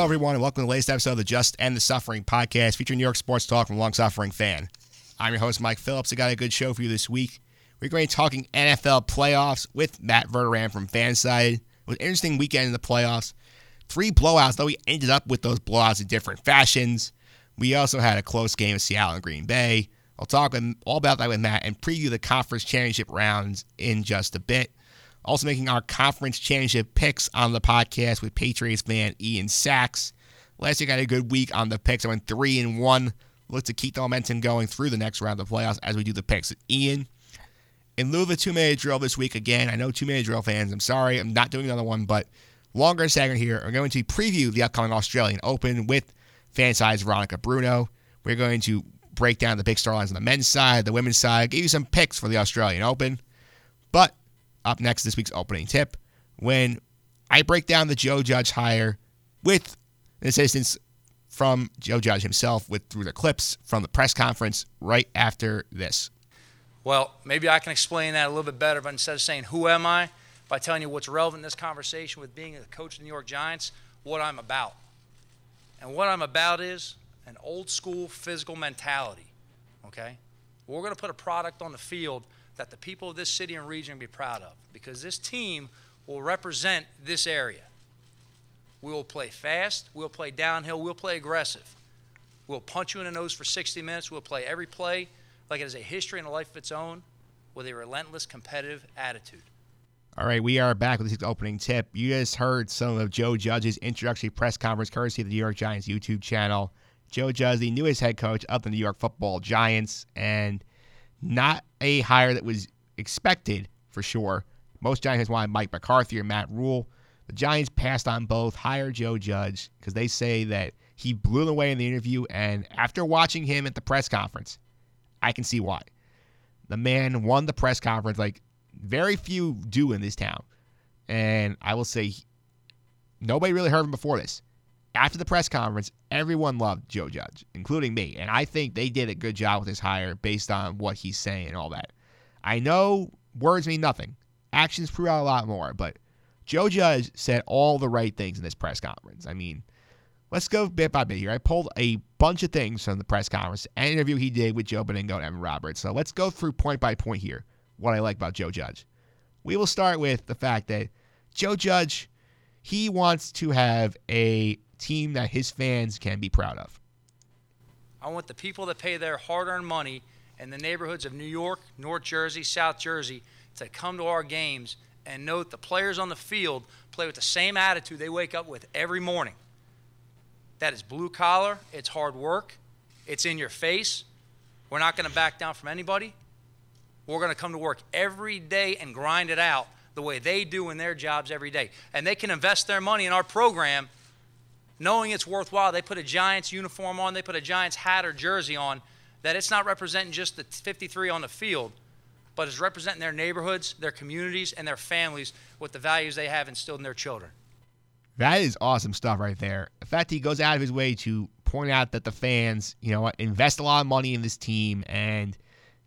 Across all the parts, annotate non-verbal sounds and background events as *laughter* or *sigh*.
Hello, everyone, and welcome to the latest episode of the Just End the Suffering podcast featuring New York sports talk from long suffering fan. I'm your host, Mike Phillips. I got a good show for you this week. We're going to be talking NFL playoffs with Matt Verderame from Fanside. It was an interesting weekend in the playoffs. Three blowouts, though we ended up with those blowouts in different fashions. We also had a close game of Seattle and Green Bay. I'll talk all about that with Matt and preview the conference championship rounds in just a bit. Also making our conference championship picks on the podcast with Patriots fan Ian Sachs. Last I had a good week on the picks. I went three and one. Look to keep the momentum going through the next round of the playoffs as we do the picks. Ian, in lieu of a two-minute drill this week, again, I know two-minute drill fans. I'm sorry, I'm not doing another one, but longer segment here. We're going to preview the upcoming Australian Open with fan size Veronica Bruno. We're going to break down the big storylines on the men's side, the women's side, give you some picks for the Australian Open. But up next, this week's opening tip, when I break down the Joe Judge hire with assistance from Joe Judge himself with through the clips from the press conference right after this. Well, maybe I can explain that a little bit better, but instead of saying who am I, by telling you what's relevant in this conversation with being a coach of the New York Giants, what I'm about. And what I'm about is an old school physical mentality. Okay? We're going to put a product on the field that the people of this city and region be proud of because this team will represent this area. We will play fast, we'll play downhill, we'll play aggressive. We'll punch you in the nose for 60 minutes, we'll play every play like it has a history and a life of its own with a relentless competitive attitude. All right, we are back with this opening tip. You just heard some of Joe Judge's introductory press conference courtesy of the New York Giants YouTube channel. Joe Judge, the newest head coach of the New York football Giants, and not a hire that was expected for sure. Most Giants wanted Mike McCarthy or Matt Rhule. The Giants passed on both, hired Joe Judge because they say that he blew them away in the interview. And after watching him at the press conference, I can see why. The man won the press conference like very few do in this town. And I will say, nobody really heard him before this. After the press conference, everyone loved Joe Judge, including me. And I think they did a good job with his hire based on what he's saying and all that. I know words mean nothing, actions prove out a lot more, but Joe Judge said all the right things in this press conference. I mean, let's go bit by bit here. I pulled a bunch of things from the press conference and interview he did with Joe Benigno and Evan Roberts. So let's go through point by point here what I like about Joe Judge. We will start with the fact that Joe Judge, he wants to have a team that his fans can be proud of. I want the people that pay their hard earned money in the neighborhoods of New York, North Jersey, South Jersey to come to our games and note the players on the field play with the same attitude they wake up with every morning. That is blue collar, it's hard work, it's in your face. We're not going to back down from anybody. We're going to come to work every day and grind it out the way they do in their jobs every day. And they can invest their money in our program knowing it's worthwhile. They put a Giants uniform on, they put a Giants hat or jersey on, that it's not representing just the 53 on the field, but it's representing their neighborhoods, their communities, and their families with the values they have instilled in their children. That is awesome stuff right there. The fact he goes out of his way to point out that the fans, you know, invest a lot of money in this team and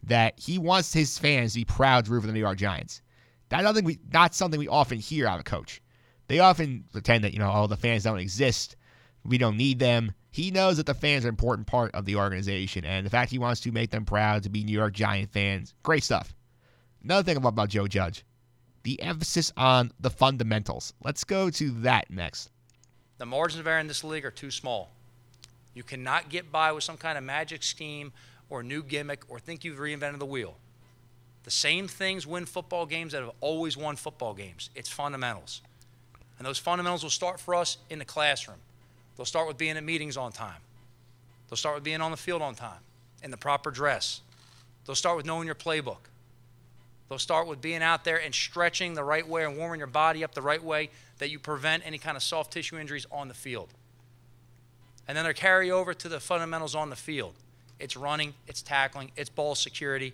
that he wants his fans to be proud to root for the New York Giants. That's nothing we, not something we often hear out of a coach. They often pretend that, you know, oh, the fans don't exist. We don't need them. He knows that the fans are an important part of the organization, and the fact he wants to make them proud to be New York Giant fans, great stuff. Another thing I love about Joe Judge, the emphasis on the fundamentals. Let's go to that next. The margins of error in this league are too small. You cannot get by with some kind of magic scheme or new gimmick or think you've reinvented the wheel. The same things win football games that have always won football games. It's fundamentals. And those fundamentals will start for us in the classroom. They'll start with being at meetings on time. They'll start with being on the field on time in the proper dress. They'll start with knowing your playbook. They'll start with being out there and stretching the right way and warming your body up the right way that you prevent any kind of soft tissue injuries on the field. And then they carry over to the fundamentals on the field. It's running, it's tackling, it's ball security,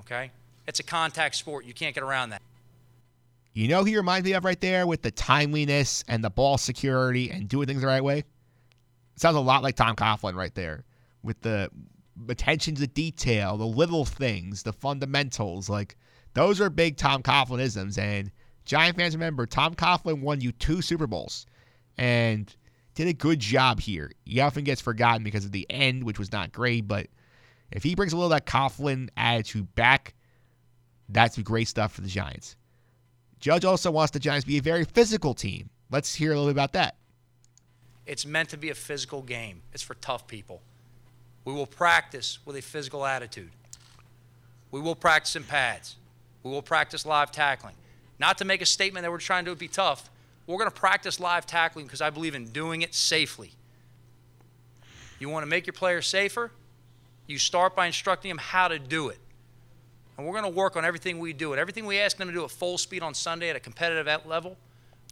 okay? It's a contact sport. You can't get around that. You know who he reminds me of right there with the timeliness and the ball security and doing things the right way? Sounds a lot like Tom Coughlin right there with the attention to detail, the little things, the fundamentals. Like, those are big Tom Coughlinisms. And Giant fans remember, Tom Coughlin won you two Super Bowls. And did a good job here. He often gets forgotten because of the end, which was not great, but if he brings a little of that Coughlin attitude back, that's great stuff for the Giants. Judge also wants the Giants to be a very physical team. Let's hear a little bit about that. It's meant to be a physical game. It's for tough people. We will practice with a physical attitude. We will practice in pads. We will practice live tackling. Not to make a statement that we're trying to be tough. We're going to practice live tackling because I believe in doing it safely. You want to make your players safer? You start by instructing them how to do it. And we're going to work on everything we do. And everything we ask them to do at full speed on Sunday at a competitive level,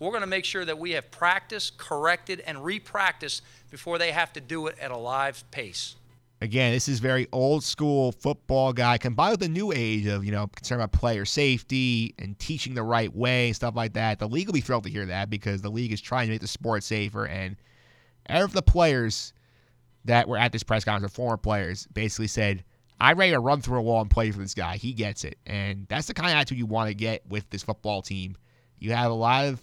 we're going to make sure that we have practiced, corrected, and repracticed before they have to do it at a live pace. Again, this is very old school football guy combined with the new age of, you know, concern about player safety and teaching the right way and stuff like that. The league will be thrilled to hear that because the league is trying to make the sport safer. And every of the players that were at this press conference, former players, basically said, I'm ready to run through a wall and play for this guy. He gets it. And that's the kind of attitude you want to get with this football team. You have a lot of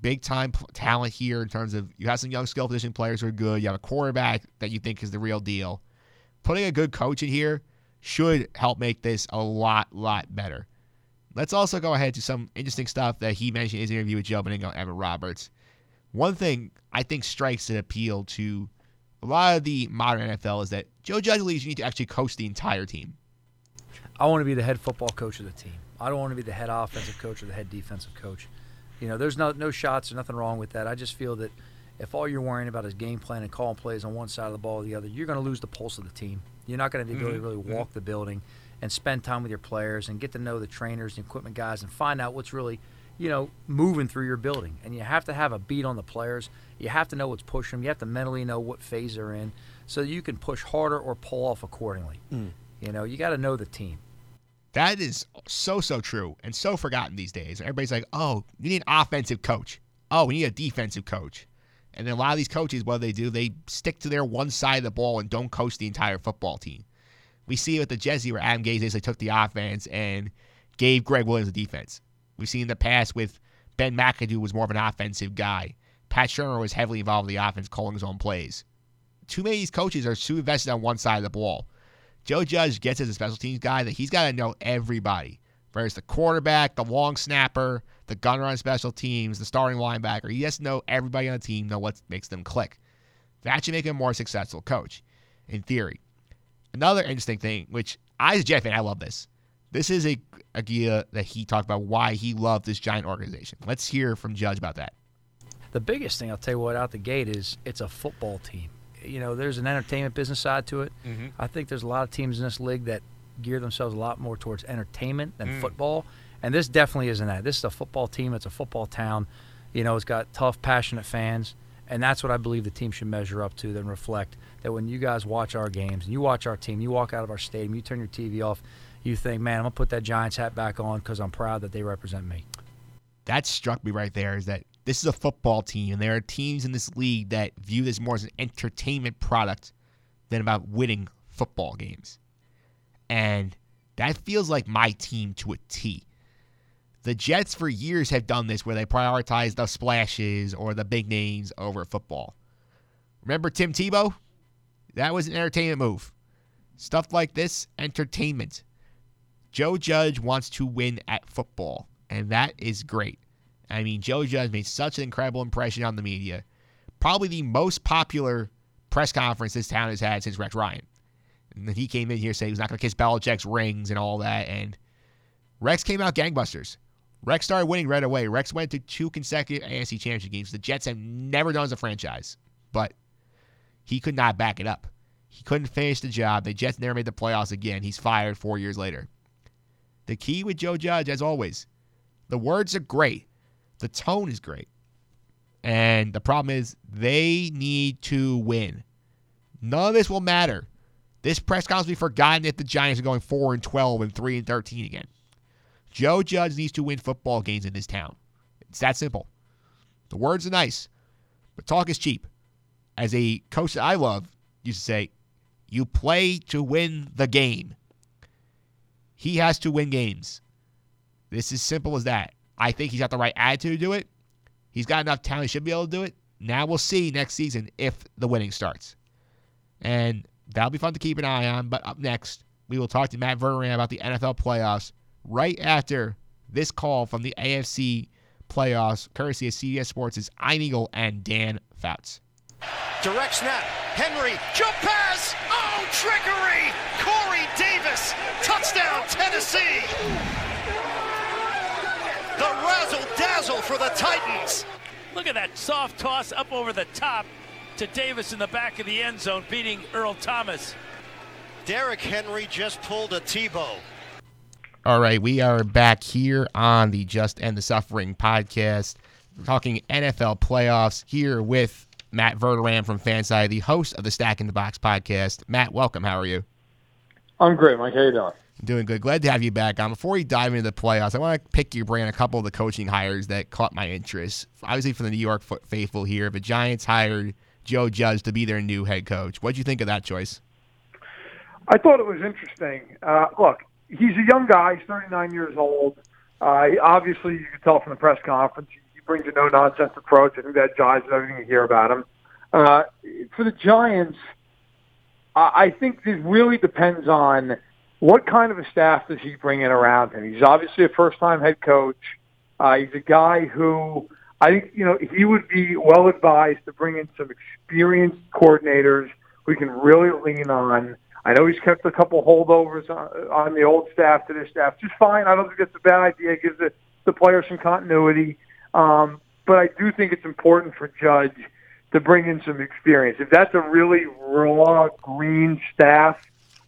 big time talent here in terms of you have some young skill position players who are good. You have a quarterback that you think is the real deal. Putting a good coach in here should help make this a lot, lot better. Let's also go ahead to some interesting stuff that he mentioned in his interview with Joe Benigno and Evan Roberts. One thing I think strikes an appeal to a lot of the modern NFL is that Joe Judge believes you need to actually coach the entire team. I want to be the head football coach of the team. I don't want to be the head offensive coach or the head defensive coach. You know, there's no no shots. There's nothing wrong with that. I just feel that if all you're worrying about is game plan and calling plays on one side of the ball or the other, you're going to lose the pulse of the team. You're not going to ability mm-hmm. to really walk mm-hmm. the building and spend time with your players and get to know the trainers and equipment guys and find out what's really, you know, moving through your building. And you have to have a beat on the players. You have to know what's pushing them. You have to mentally know what phase they're in so you can push harder or pull off accordingly. Mm. You know, you got to know the team. That is so, so true and so forgotten these days. Everybody's like, oh, you need an offensive coach. Oh, we need a defensive coach. And then a lot of these coaches, what do they do? They stick to their one side of the ball and don't coach the entire football team. We see it with the Jets where Adam Gase they took the offense and gave Gregg Williams the defense. We've seen in the past with Ben McAdoo was more of an offensive guy. Pat Shurmur was heavily involved in the offense, calling his own plays. Too many of these coaches are too invested on one side of the ball. Joe Judge gets as a special teams guy that he's got to know everybody. Whether it's the quarterback, the long snapper, the gunner on special teams, the starting linebacker. He has to know everybody on the team, know what makes them click. That should make him a more successful coach, in theory. Another interesting thing, which I, as a fan, I love this. This is a idea that he talked about why he loved this giant organization. Let's hear from Judge about that. The biggest thing I'll tell you what out the gate is it's a football team you know, there's an entertainment business side to it. Mm-hmm. I think there's a lot of teams in this league that gear themselves a lot more towards entertainment than mm. football, and this definitely isn't that. This is a football team. It's a football town. You know, it's got tough, passionate fans, and that's what I believe the team should measure up to. Then reflect that when you guys watch our games and you watch our team, you walk out of our stadium, you turn your TV off, you think, man, I'm gonna put that Giants hat back on because I'm proud that they represent me. That struck me right there. Is that this is a football team, and there are teams in this league that view this more as an entertainment product than about winning football games. And that feels like my team to a T. The Jets for years have done this where they prioritize the splashes or the big names over football. Remember Tim Tebow? That was an entertainment move. Stuff like this, entertainment. Joe Judge wants to win at football, and that is great. I mean, Joe Judge made such an incredible impression on the media. Probably the most popular press conference this town has had since Rex Ryan. And he came in here saying he was not going to kiss Belichick's rings and all that. And Rex came out gangbusters. Rex started winning right away. Rex went to two consecutive AFC championship games. The Jets have never done as a franchise, but he could not back it up. He couldn't finish the job. The Jets never made the playoffs again. He's fired four years later. The key with Joe Judge, as always, the words are great. The tone is great. And the problem is they need to win. None of this will matter. This press conference will be forgotten if the Giants are going 4 and 12 and 3 and 13 again. Joe Judge needs to win football games in this town. It's that simple. The words are nice, but talk is cheap. As a coach that I love used to say, you play to win the game. He has to win games. This is simple as that. I think he's got the right attitude to do it. He's got enough talent. He should be able to do it. now we'll see next season if the winning starts. And that'll be fun to keep an eye on. But up next, we will talk to Matt Verderame about the NFL playoffs right after this call from the AFC playoffs, courtesy of CBS Sports' Ian Eagle and Dan Fouts. Direct snap. Henry, jump pass. Oh, trickery. Corey Davis, touchdown, Tennessee. The razzle dazzle for the Titans. Look at that soft toss up over the top to Davis in the back of the end zone, beating Earl Thomas. Derrick Henry just pulled a Tebow. All right, we are back here on the Just End the Suffering podcast, We're talking NFL playoffs here with Matt Verderame from Fanside, the host of the Stacking the Box podcast. Matt, welcome. How are you? I'm great, Mike. How you doing? Doing good. Glad to have you back on. Before we dive into the playoffs, I want to pick your brain a couple of the coaching hires that caught my interest. Obviously, for the New York faithful here, the Giants hired Joe Judge to be their new head coach. What do you think of that choice? I thought it was interesting. Uh, look, he's a young guy. He's 39 years old. Uh, obviously, you can tell from the press conference, he brings a no-nonsense approach. I think that jives with everything you hear about him. Uh, for the Giants, I think it really depends on – what kind of a staff does he bring in around him? He's obviously a first-time head coach. Uh, he's a guy who I think you know he would be well advised to bring in some experienced coordinators we can really lean on. I know he's kept a couple holdovers on, on the old staff to this staff, just fine. I don't think it's a bad idea. It gives the, the players some continuity. Um, but I do think it's important for Judge to bring in some experience. If that's a really raw green staff,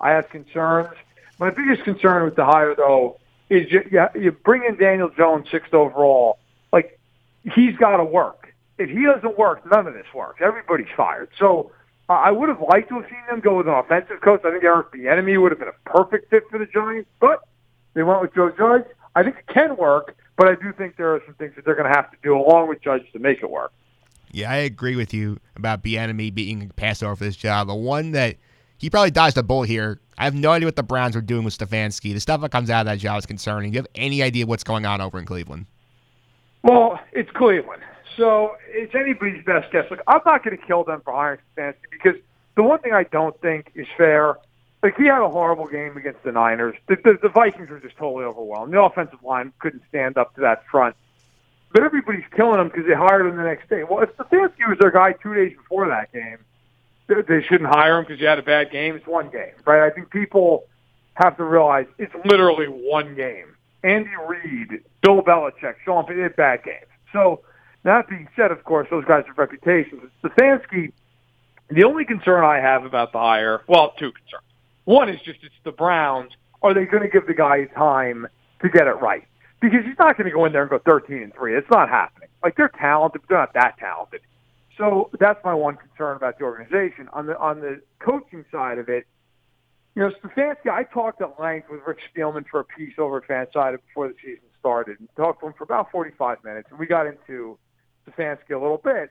I have concerns. My biggest concern with the hire, though, is you, you, bring in Daniel Jones sixth overall. Like he's got to work. If he doesn't work, none of this works. Everybody's fired. So uh, I would have liked to have seen them go with an offensive coach. I think Eric Bieniemy would have been a perfect fit for the Giants, but they went with Joe Judge. I think it can work, but I do think there are some things that they're going to have to do along with Judge to make it work. Yeah, I agree with you about Bieniemy being passed over for this job. The one that he probably dodged a bullet here. I have no idea what the Browns are doing with Stefanski. The stuff that comes out of that job is concerning. Do you have any idea what's going on over in Cleveland? Well, it's Cleveland. So it's anybody's best guess. Look, I'm not going to kill them for hiring Stefanski because the one thing I don't think is fair, like he had a horrible game against the Niners. The, the, the Vikings were just totally overwhelmed. The offensive line couldn't stand up to that front. But everybody's killing him because they hired him the next day. Well, if Stefanski was their guy two days before that game, they shouldn't hire him because you had a bad game. It's one game, right? I think people have to realize it's literally one game. Andy Reid, Bill Belichick, Sean Payton, bad games. So that being said, of course, those guys have reputations. Stefanski, the only concern I have about the hire, well, two concerns. One is just it's the Browns. Are they going to give the guy time to get it right? Because he's not going to go in there and go 13 and 3. It's not happening. Like they're talented, but they're not that talented. So that's my one concern about the organization. On the on the coaching side of it, you know, Stefanski, I talked at length with Rick Spielman for a piece over at Fanside before the season started, and talked to him for about 45 minutes, and we got into Stefanski a little bit.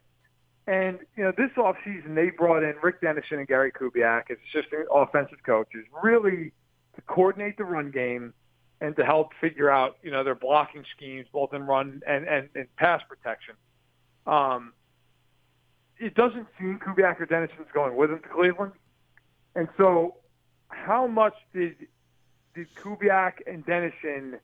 And you know, this offseason they brought in Rick Dennison and Gary Kubiak as assistant offensive coaches, really to coordinate the run game and to help figure out you know their blocking schemes, both in run and and, and pass protection. Um, it doesn't seem Kubiak or Dennison's going with him to Cleveland. And so, how much did did Kubiak and Dennison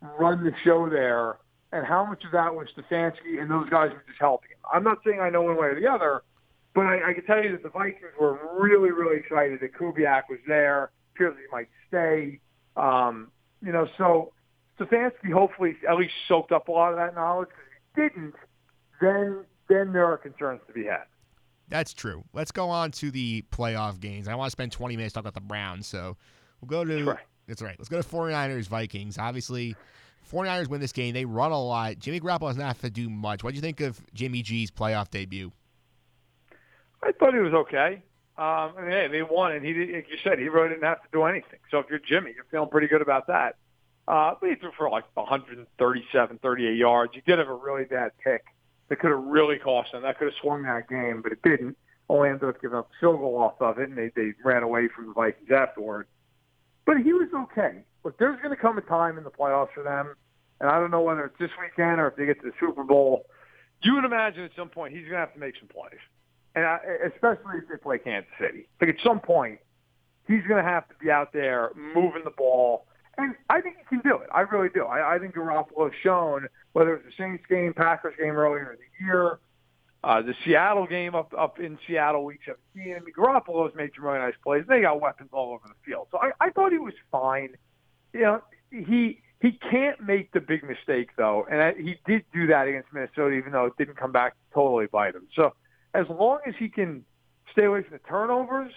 run the show there, and how much of that was Stefanski and those guys were just helping him? I'm not saying I know one way or the other, but I, I can tell you that the Vikings were really, really excited that Kubiak was there. Appears he might stay. Um, you know, so Stefanski hopefully at least soaked up a lot of that knowledge. Because if he didn't, then then there are concerns to be had. That's true. Let's go on to the playoff games. I want to spend 20 minutes talking about the Browns, so we'll go to. That's right. That's right. Let's go to 49ers Vikings. Obviously, 49ers win this game. They run a lot. Jimmy Garoppolo does not have to do much. What do you think of Jimmy G's playoff debut? I thought he was okay. Um, I mean, hey, they won, and he like you said, he really didn't have to do anything. So if you're Jimmy, you're feeling pretty good about that. Uh, but he threw for like 137, 38 yards. He did have a really bad pick that could have really cost them. That could have swung that game, but it didn't. Only ended up giving up a field goal off of it, and they, they ran away from the Vikings afterward. But he was okay. Look, there's going to come a time in the playoffs for them, and I don't know whether it's this weekend or if they get to the Super Bowl. you would imagine at some point he's going to have to make some plays, and I, especially if they play Kansas City. Like at some point, he's going to have to be out there moving the ball, and I think he can do it. I really do. I, I think Garoppolo has shown whether it's the Saints game, Packers game earlier in the year, uh, the Seattle game up up in Seattle week 17. I mean, Garoppolo's made some really nice plays. They got weapons all over the field, so I, I thought he was fine. You know, he he can't make the big mistake though, and I, he did do that against Minnesota, even though it didn't come back totally bite him. So as long as he can stay away from the turnovers,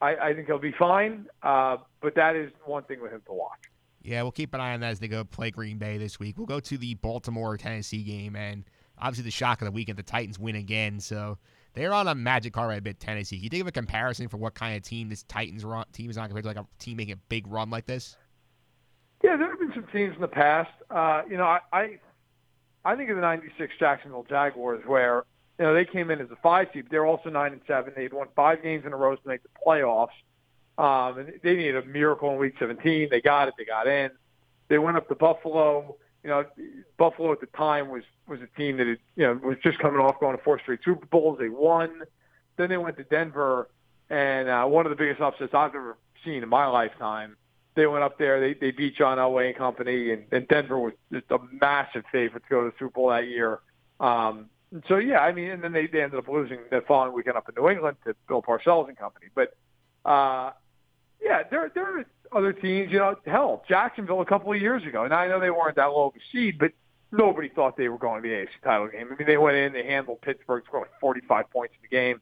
I, I think he'll be fine. Uh, but that is one thing with him to watch. Yeah, we'll keep an eye on that as they go play Green Bay this week. We'll go to the Baltimore Tennessee game, and obviously the shock of the weekend, the Titans win again. So they're on a magic car right a bit. Tennessee. Can you think of a comparison for what kind of team this Titans run, team is on compared to like a team making a big run like this? Yeah, there have been some teams in the past. Uh, you know, I, I I think of the '96 Jacksonville Jaguars, where you know they came in as a five seed. They're also nine and seven. They'd won five games in a row to make the playoffs. Um, and they needed a miracle in Week 17. They got it. They got in. They went up to Buffalo. You know, Buffalo at the time was was a team that had, you know was just coming off going to four straight Super Bowls. They won. Then they went to Denver, and uh, one of the biggest upsets I've ever seen in my lifetime they went up there. They they beat John Elway and company, and, and Denver was just a massive favorite to go to the Super Bowl that year. Um, so yeah, I mean, and then they, they ended up losing the following weekend up in New England to Bill Parcells and company. But uh, yeah, there there are other teams. You know, hell, Jacksonville a couple of years ago, and I know they weren't that low of a seed, but nobody thought they were going to the AFC title game. I mean, they went in, they handled Pittsburgh, scored like 45 points in the game.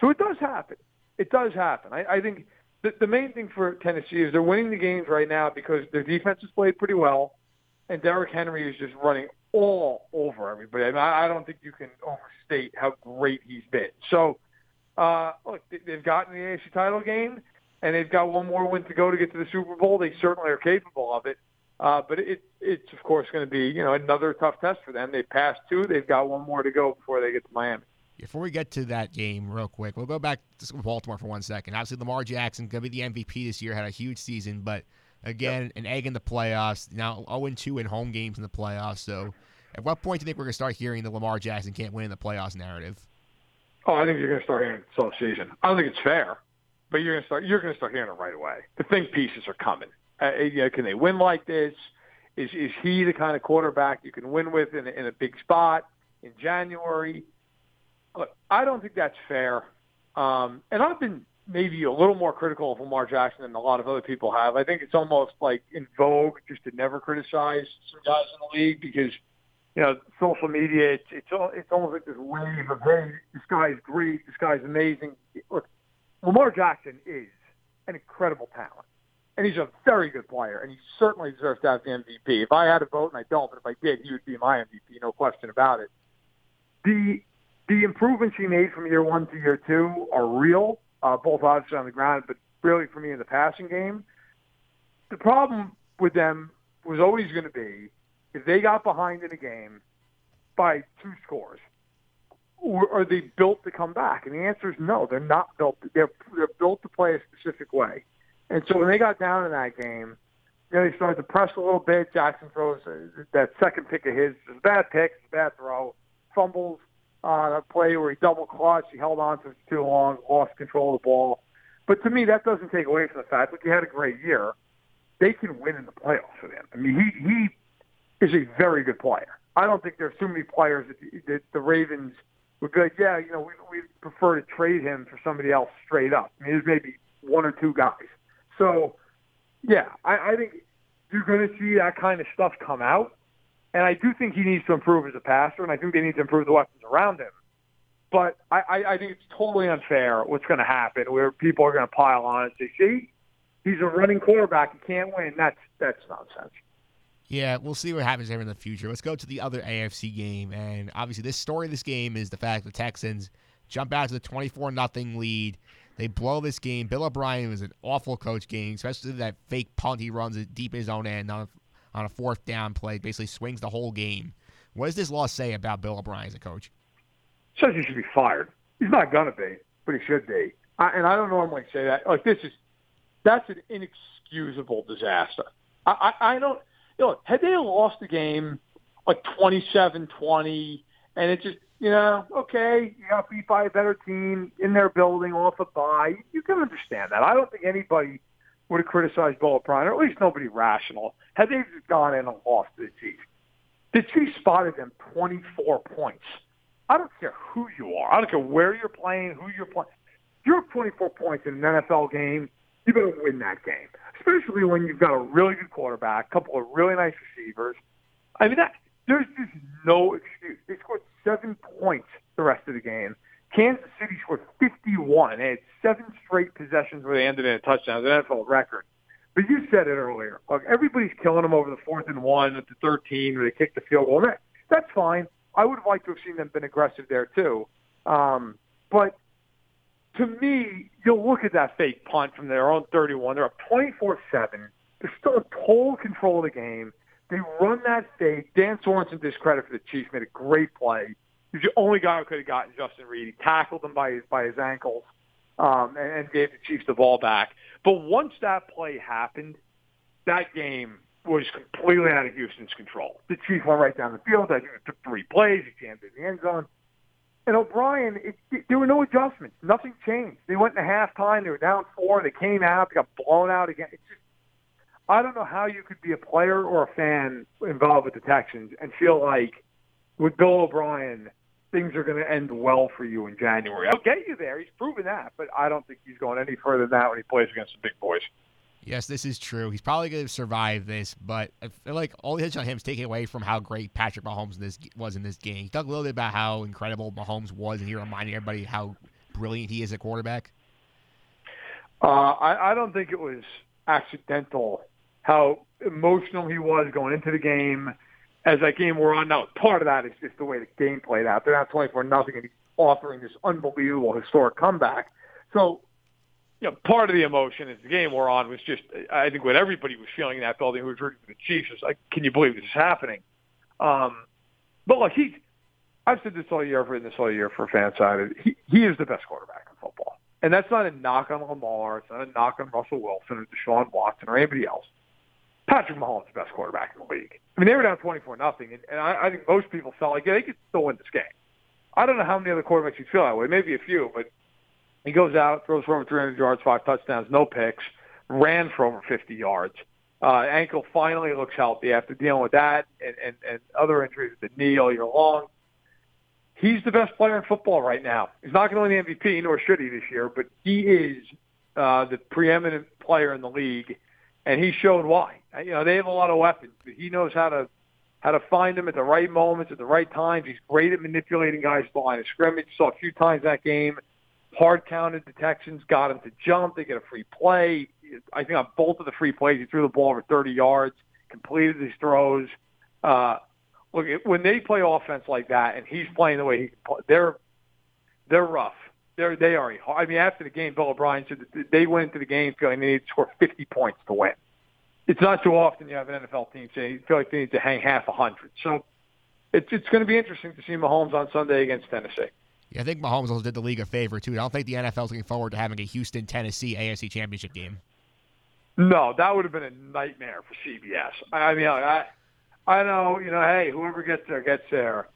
So it does happen. It does happen. I, I think the, the main thing for Tennessee is they're winning the games right now because their defense has played pretty well, and Derrick Henry is just running all over everybody. I, mean, I, don't think you can overstate how great he's been. So, uh, look, they've gotten the AFC title game, and they've got one more win to go to get to the Super Bowl. They certainly are capable of it. Uh, but it, it's of course going to be you know another tough test for them. They passed two. They've got one more to go before they get to Miami. Before we get to that game, real quick, we'll go back to Baltimore for one second. Obviously, Lamar Jackson going to be the MVP this year. Had a huge season, but again, yep. an egg in the playoffs. Now 0 2 in home games in the playoffs. So, at what point do you think we're going to start hearing the Lamar Jackson can't win in the playoffs narrative? Oh, I think you're going to start hearing it this season. I don't think it's fair, but you're going to start. You're going to start hearing it right away. The think pieces are coming. Uh, you know, can they win like this? Is is he the kind of quarterback you can win with in a, in a big spot in January? Look, I don't think that's fair. Um, and I've been maybe a little more critical of Lamar Jackson than a lot of other people have. I think it's almost like in vogue just to never criticize some guys in the league because, you know, social media, it's, it's, it's almost like this wave of, hey, this guy's great, this guy's amazing. Look, Lamar Jackson is an incredible talent. And he's a very good player, and he certainly deserves to have the MVP. If I had a vote, and I don't, but if I did, he would be my MVP, no question about it. The the improvements he made from year one to year two are real, uh, both obviously on the ground, but really for me in the passing game. The problem with them was always going to be if they got behind in a game by two scores, or are they built to come back? And the answer is no. They're not built. They're they're built to play a specific way. And so when they got down in that game, you know, they started to press a little bit. Jackson throws that second pick of his. It's a bad pick. A bad throw. Fumbles on a play where he double clutched, he held on it too long, lost control of the ball. But to me, that doesn't take away from the fact that he had a great year. They can win in the playoffs with him. I mean, he he is a very good player. I don't think there's too many players that, that the Ravens would be like, yeah, you know, we we prefer to trade him for somebody else straight up. I mean, there's maybe one or two guys. So, yeah, I, I think you're going to see that kind of stuff come out. And I do think he needs to improve as a passer, and I think they need to improve the weapons around him. But I, I, I think it's totally unfair what's going to happen, where people are going to pile on and say, "See, he's a running quarterback; he can't win." That's that's nonsense. Yeah, we'll see what happens there in the future. Let's go to the other AFC game, and obviously, this story of this game is the fact the Texans jump out to the twenty-four nothing lead. They blow this game. Bill O'Brien was an awful coach game, especially that fake punt he runs deep in his own end on a fourth down play, basically swings the whole game. What does this law say about Bill O'Brien as a coach? Says he should be fired. He's not to be, but he should be. I, and I don't normally say that. Like this is that's an inexcusable disaster. I, I, I don't. You know, had they lost the game like twenty-seven twenty, and it just you know, okay, you got beat by a better team in their building off a bye. You can understand that. I don't think anybody would have criticized Bill O'Brien, or at least nobody rational, had they just gone in and lost to the Chiefs. The Chiefs spotted them 24 points. I don't care who you are. I don't care where you're playing, who you're playing. You're 24 points in an NFL game, you better win that game, especially when you've got a really good quarterback, a couple of really nice receivers. I mean, that there's just no excuse. They scored seven points the rest of the game. Kansas City scored 51. They had seven straight possessions where they ended in a touchdown. An NFL record. But you said it earlier. Look, everybody's killing them over the fourth and one at the 13 where they kicked the field goal. That's fine. I would have liked to have seen them been aggressive there too. Um, but to me, you'll look at that fake punt from their own 31. They're up 24-7. They're still in total control of the game. They run that fake. Dan Sorensen, discredit for the Chiefs, made a great play. He's the only guy who could have gotten Justin Reid. He tackled him by his by his ankles um, and, and gave the Chiefs the ball back. But once that play happened, that game was completely out of Houston's control. The Chiefs went right down the field. I think it took three plays. He jammed in the end zone. And O'Brien, it, it, there were no adjustments. Nothing changed. They went into halftime. They were down four. They came out. They got blown out again. It's just, I don't know how you could be a player or a fan involved with the Texans and feel like with Bill O'Brien, things are going to end well for you in January. I'll get you there. He's proven that, but I don't think he's going any further than that when he plays against the big boys. Yes, this is true. He's probably going to survive this, but I feel like all the hits on him is taking away from how great Patrick Mahomes in this was in this game. He talked a little bit about how incredible Mahomes was, and he reminded everybody how brilliant he is at quarterback. Uh, I, I don't think it was accidental how emotional he was going into the game as that game wore on. Now, part of that is just the way the game played out. They're not 24 nothing, and offering this unbelievable historic comeback. So you know, part of the emotion as the game wore on was just, I think what everybody was feeling in that building who was rooting for the Chiefs was like, can you believe this is happening? Um, but look, he, I've said this all year, I've written this all year for fan side. He, he is the best quarterback in football. And that's not a knock on Lamar. It's not a knock on Russell Wilson or Deshaun Watson or anybody else. Patrick Mahomes the best quarterback in the league. I mean, they were down 24 nothing, and, and I, I think most people felt like yeah, they could still win this game. I don't know how many other quarterbacks you feel that way. Maybe a few, but he goes out, throws for over 300 yards, five touchdowns, no picks, ran for over 50 yards. Uh, ankle finally looks healthy after dealing with that and, and, and other injuries with the knee all year long. He's the best player in football right now. He's not going to win the MVP, nor should he this year, but he is uh, the preeminent player in the league, and he showed why. You know, they have a lot of weapons, but he knows how to how to find them at the right moments, at the right times. He's great at manipulating guys to the scrimmage. Saw a few times that game hard counted the Texans, got him to jump. They get a free play. I think on both of the free plays, he threw the ball over 30 yards, completed his throws. Uh, look, when they play offense like that, and he's playing the way he, they're they're rough. They're they are. I mean, after the game, Bill O'Brien said that they went into the game feeling they need to score 50 points to win. It's not too often you have an NFL team say you feel like they need to hang half a hundred. So it's it's going to be interesting to see Mahomes on Sunday against Tennessee. Yeah, I think Mahomes also did the league a favor too. I don't think the NFL is looking forward to having a Houston Tennessee AFC Championship game. No, that would have been a nightmare for CBS. I mean, I I know, you know, hey, whoever gets there gets there.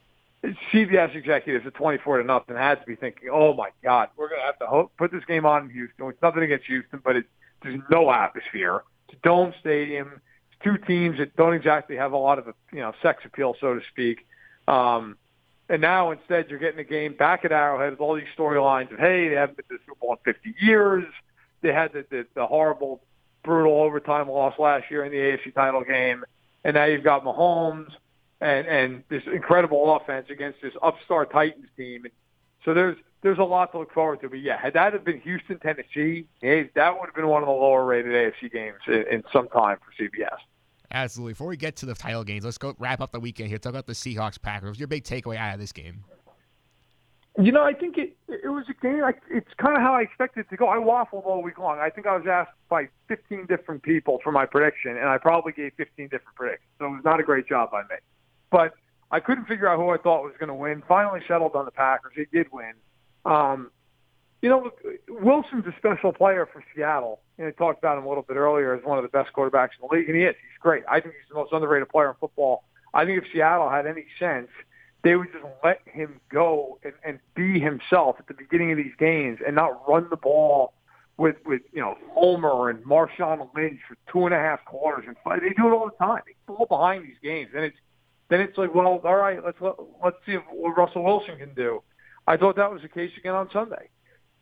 CBS executives at 24 to nothing had to be thinking, oh my God, we're going to have to hope, put this game on in Houston. It's nothing against Houston, but it, there's no atmosphere. It's a dome stadium. It's two teams that don't exactly have a lot of, you know, sex appeal, so to speak. Um, and now instead you're getting a game back at Arrowhead with all these storylines of, hey, they haven't been to the Super Bowl in 50 years. They had the, the, the horrible, brutal overtime loss last year in the AFC title game. And now you've got Mahomes and, and this incredible offense against this upstart Titans team. And so there's there's a lot to look forward to. But yeah, had that have been Houston, Tennessee, hey, that would have been one of the lower rated AFC games in, in some time for CBS. Absolutely. Before we get to the title games, let's go wrap up the weekend here. Talk about the Seahawks Packers. Your big takeaway out of this game? You know, I think it it was a game. Like it's kind of how I expected it to go. I waffled all week long. I think I was asked by 15 different people for my prediction, and I probably gave 15 different predictions. So it was not a great job by me. But I couldn't figure out who I thought was going to win. Finally settled on the Packers. They did win. Um, you know, Wilson's a special player for Seattle. Know, I talked about him a little bit earlier as one of the best quarterbacks in the league, and he is. He's great. I think he's the most underrated player in football. I think if Seattle had any sense, they would just let him go and, and be himself at the beginning of these games and not run the ball with with you know Homer and Marshawn Lynch for two and a half quarters and five. They do it all the time. They fall behind these games, and it's then it's like, well, all right, let's let, let's see what Russell Wilson can do. I thought that was the case again on Sunday,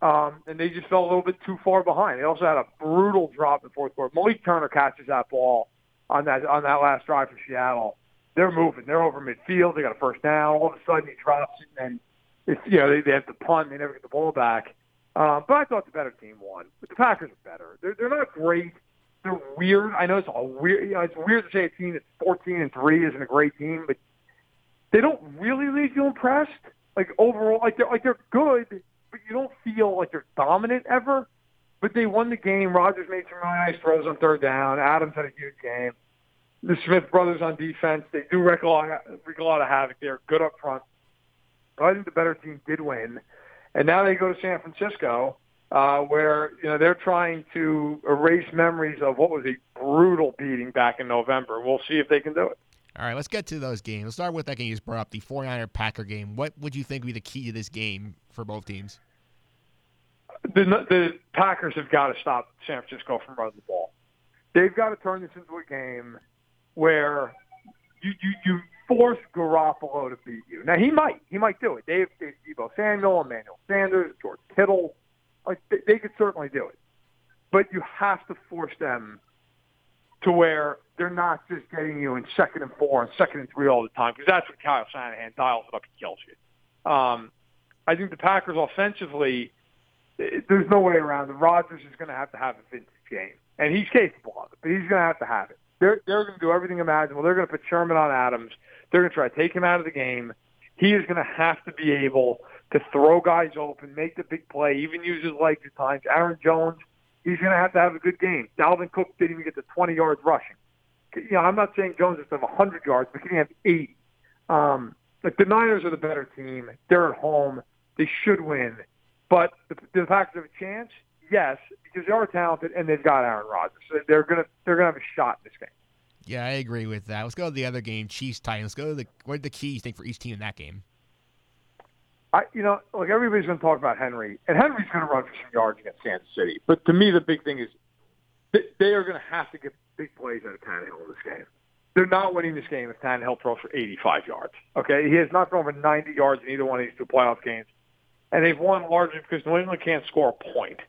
um, and they just fell a little bit too far behind. They also had a brutal drop in fourth quarter. Malik Turner catches that ball on that on that last drive for Seattle. They're moving. They're over midfield. They got a first down. All of a sudden, he drops it, and it's you know they, they have to punt. They never get the ball back. Um, but I thought the better team won. But the Packers are better. They're they're not great. They're weird. I know it's all weird. You know, it's weird to say a team that's 14 and three isn't a great team, but they don't really leave you impressed. Like overall, like they're like they're good, but you don't feel like they're dominant ever. But they won the game. Rodgers made some really nice throws on third down. Adams had a huge game. The Smith brothers on defense, they do wreak a lot, wreak a lot of havoc. They're good up front. But I think the better team did win and now they go to San Francisco, uh, where you know they're trying to erase memories of what was a brutal beating back in November. We'll see if they can do it. All right, let's get to those games. Let's start with that game you just brought up, the 49er Packer game. What would you think would be the key to this game for both teams? The, the Packers have got to stop San Francisco from running the ball. They've got to turn this into a game where you you you force Garoppolo to beat you. Now he might, he might do it. Dave, Dave Deebo Samuel, Emmanuel Sanders, George Kittle, like they, they could certainly do it. But you have to force them to where they're not just getting you in second and four and second and three all the time because that's what Kyle Shanahan dials it up and kills you. Um, I think the Packers offensively, there's no way around it. Rodgers is going to have to have a vintage game, and he's capable of it, but he's going to have to have it. They're they're going to do everything imaginable. They're going to put Sherman on Adams. They're going to try to take him out of the game. He is going to have to be able to throw guys open, make the big play, even use his legs at times. Aaron Jones, he's going to have to have a good game. Dalvin Cook didn't even get to 20 yards rushing. You know, I'm not saying Jones has have 100 yards, but he can have 80. Um, like the Niners are the better team. They're at home. They should win. But the, the Packers have a chance, yes, because they are talented and they've got Aaron Rodgers. So they're gonna they're gonna have a shot in this game. Yeah, I agree with that. Let's go to the other game, Chiefs Titans. Let's go to the what are the keys you think for each team in that game? I, you know, look, everybody's going to talk about Henry, and Henry's going to run for some yards against Kansas City. But to me, the big thing is they are going to have to get big plays out of Tannehill in this game. They're not winning this game if Tannehill throws for 85 yards. Okay, he has not thrown for 90 yards in either one of these two playoff games, and they've won largely because New England can't score a point.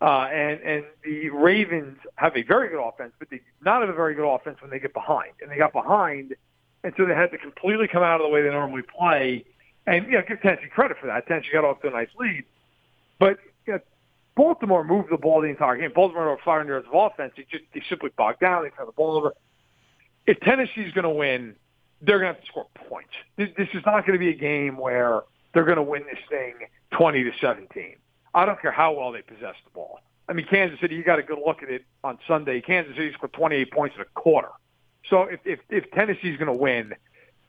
Uh, and and the Ravens have a very good offense, but they not have a very good offense when they get behind. And they got behind, and so they had to completely come out of the way they normally play. And you know, give Tennessee credit for that. Tennessee got off to a nice lead, but you know, Baltimore moved the ball the entire game. Baltimore over 500 yards of offense. They just they simply bogged down. They turned the ball over. If Tennessee's going to win, they're going to have to score points. This, this is not going to be a game where they're going to win this thing 20 to 17. I don't care how well they possess the ball. I mean, Kansas City, you got a good look at it on Sunday. Kansas City scored 28 points in a quarter. So if if, if Tennessee's going to win,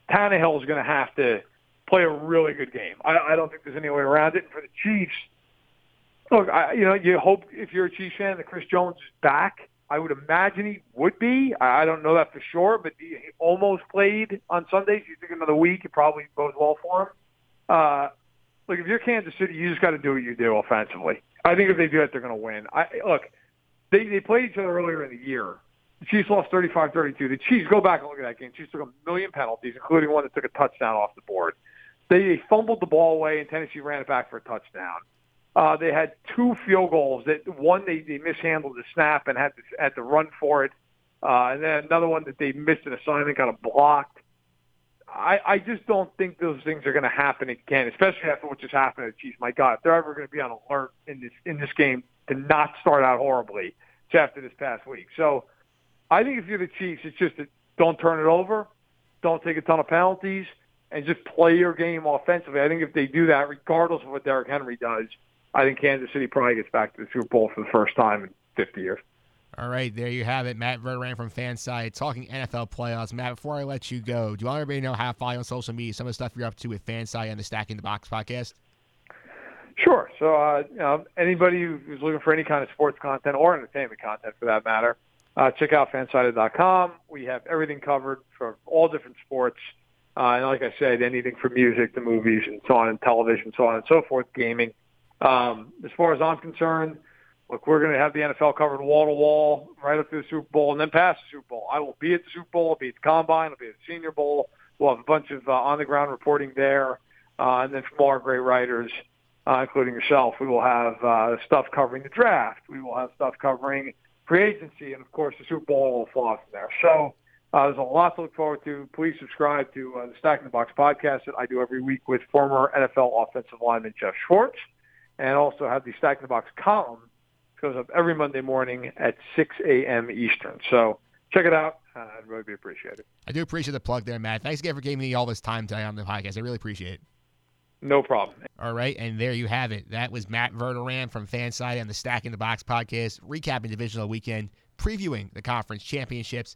Tannehill is going to have to play a really good game. I, I don't think there's any way around it. And for the Chiefs, look, I, you know, you hope if you're a Chiefs fan that Chris Jones is back. I would imagine he would be. I don't know that for sure, but he almost played on Sundays. You think another week, it probably goes well for him. Uh, look, if you're Kansas City, you just got to do what you do offensively. I think if they do that, they're going to win. I look, they they played each other earlier in the year. The Chiefs lost 35-32. The Chiefs go back and look at that game. The Chiefs took a million penalties, including one that took a touchdown off the board. They fumbled the ball away, and Tennessee ran it back for a touchdown. Uh, they had two field goals. That one they, they mishandled the snap and had to had to run for it, uh, and then another one that they missed an assignment, got a blocked. I, I just don't think those things are going to happen again, especially after what just happened to the Chiefs. My God, if they're ever going to be on alert in this in this game to not start out horribly, it's after this past week. So, I think if you're the Chiefs, it's just that don't turn it over, don't take a ton of penalties, and just play your game offensively. I think if they do that, regardless of what Derrick Henry does, I think Kansas City probably gets back to the Super Bowl for the first time in 50 years. All right, there you have it. Matt Verderame from Fanside talking NFL playoffs. Matt, before I let you go, do you want everybody to know how to follow you on social media, some of the stuff you're up to with Fanside and the Stacking the Box podcast? Sure. So, uh, you know, anybody who's looking for any kind of sports content or entertainment content for that matter, uh, check out fansided.com. We have everything covered for all different sports. Uh, and like I said, anything from music to movies and so on, and television, so on and so forth, gaming. Um, as far as I'm concerned, look, we're going to have the NFL covered wall to wall right up to the Super Bowl and then past the Super Bowl. I will be at the Super Bowl, I'll be at the Combine, I'll be at the Senior Bowl. We'll have a bunch of uh, on the ground reporting there, uh, and then from our great writers, uh, including yourself, we will have uh, stuff covering the draft. We will have stuff covering free agency, and of course the Super Bowl will fall from there. So uh, there's a lot to look forward to. Please subscribe to uh, the Stacking the Box podcast that I do every week with former NFL offensive lineman Jeff Schwartz, and also have the Stacking the Box column goes up every Monday morning at 6 a.m. Eastern. So check it out. Uh, I'd really be appreciated. I do appreciate the plug there, Matt. Thanks again for giving me all this time today on the podcast. I really appreciate it. No problem. All right, and there you have it. That was Matt Verderame from FanSided on the Stacking the Box podcast, recapping divisional weekend, previewing the conference championships.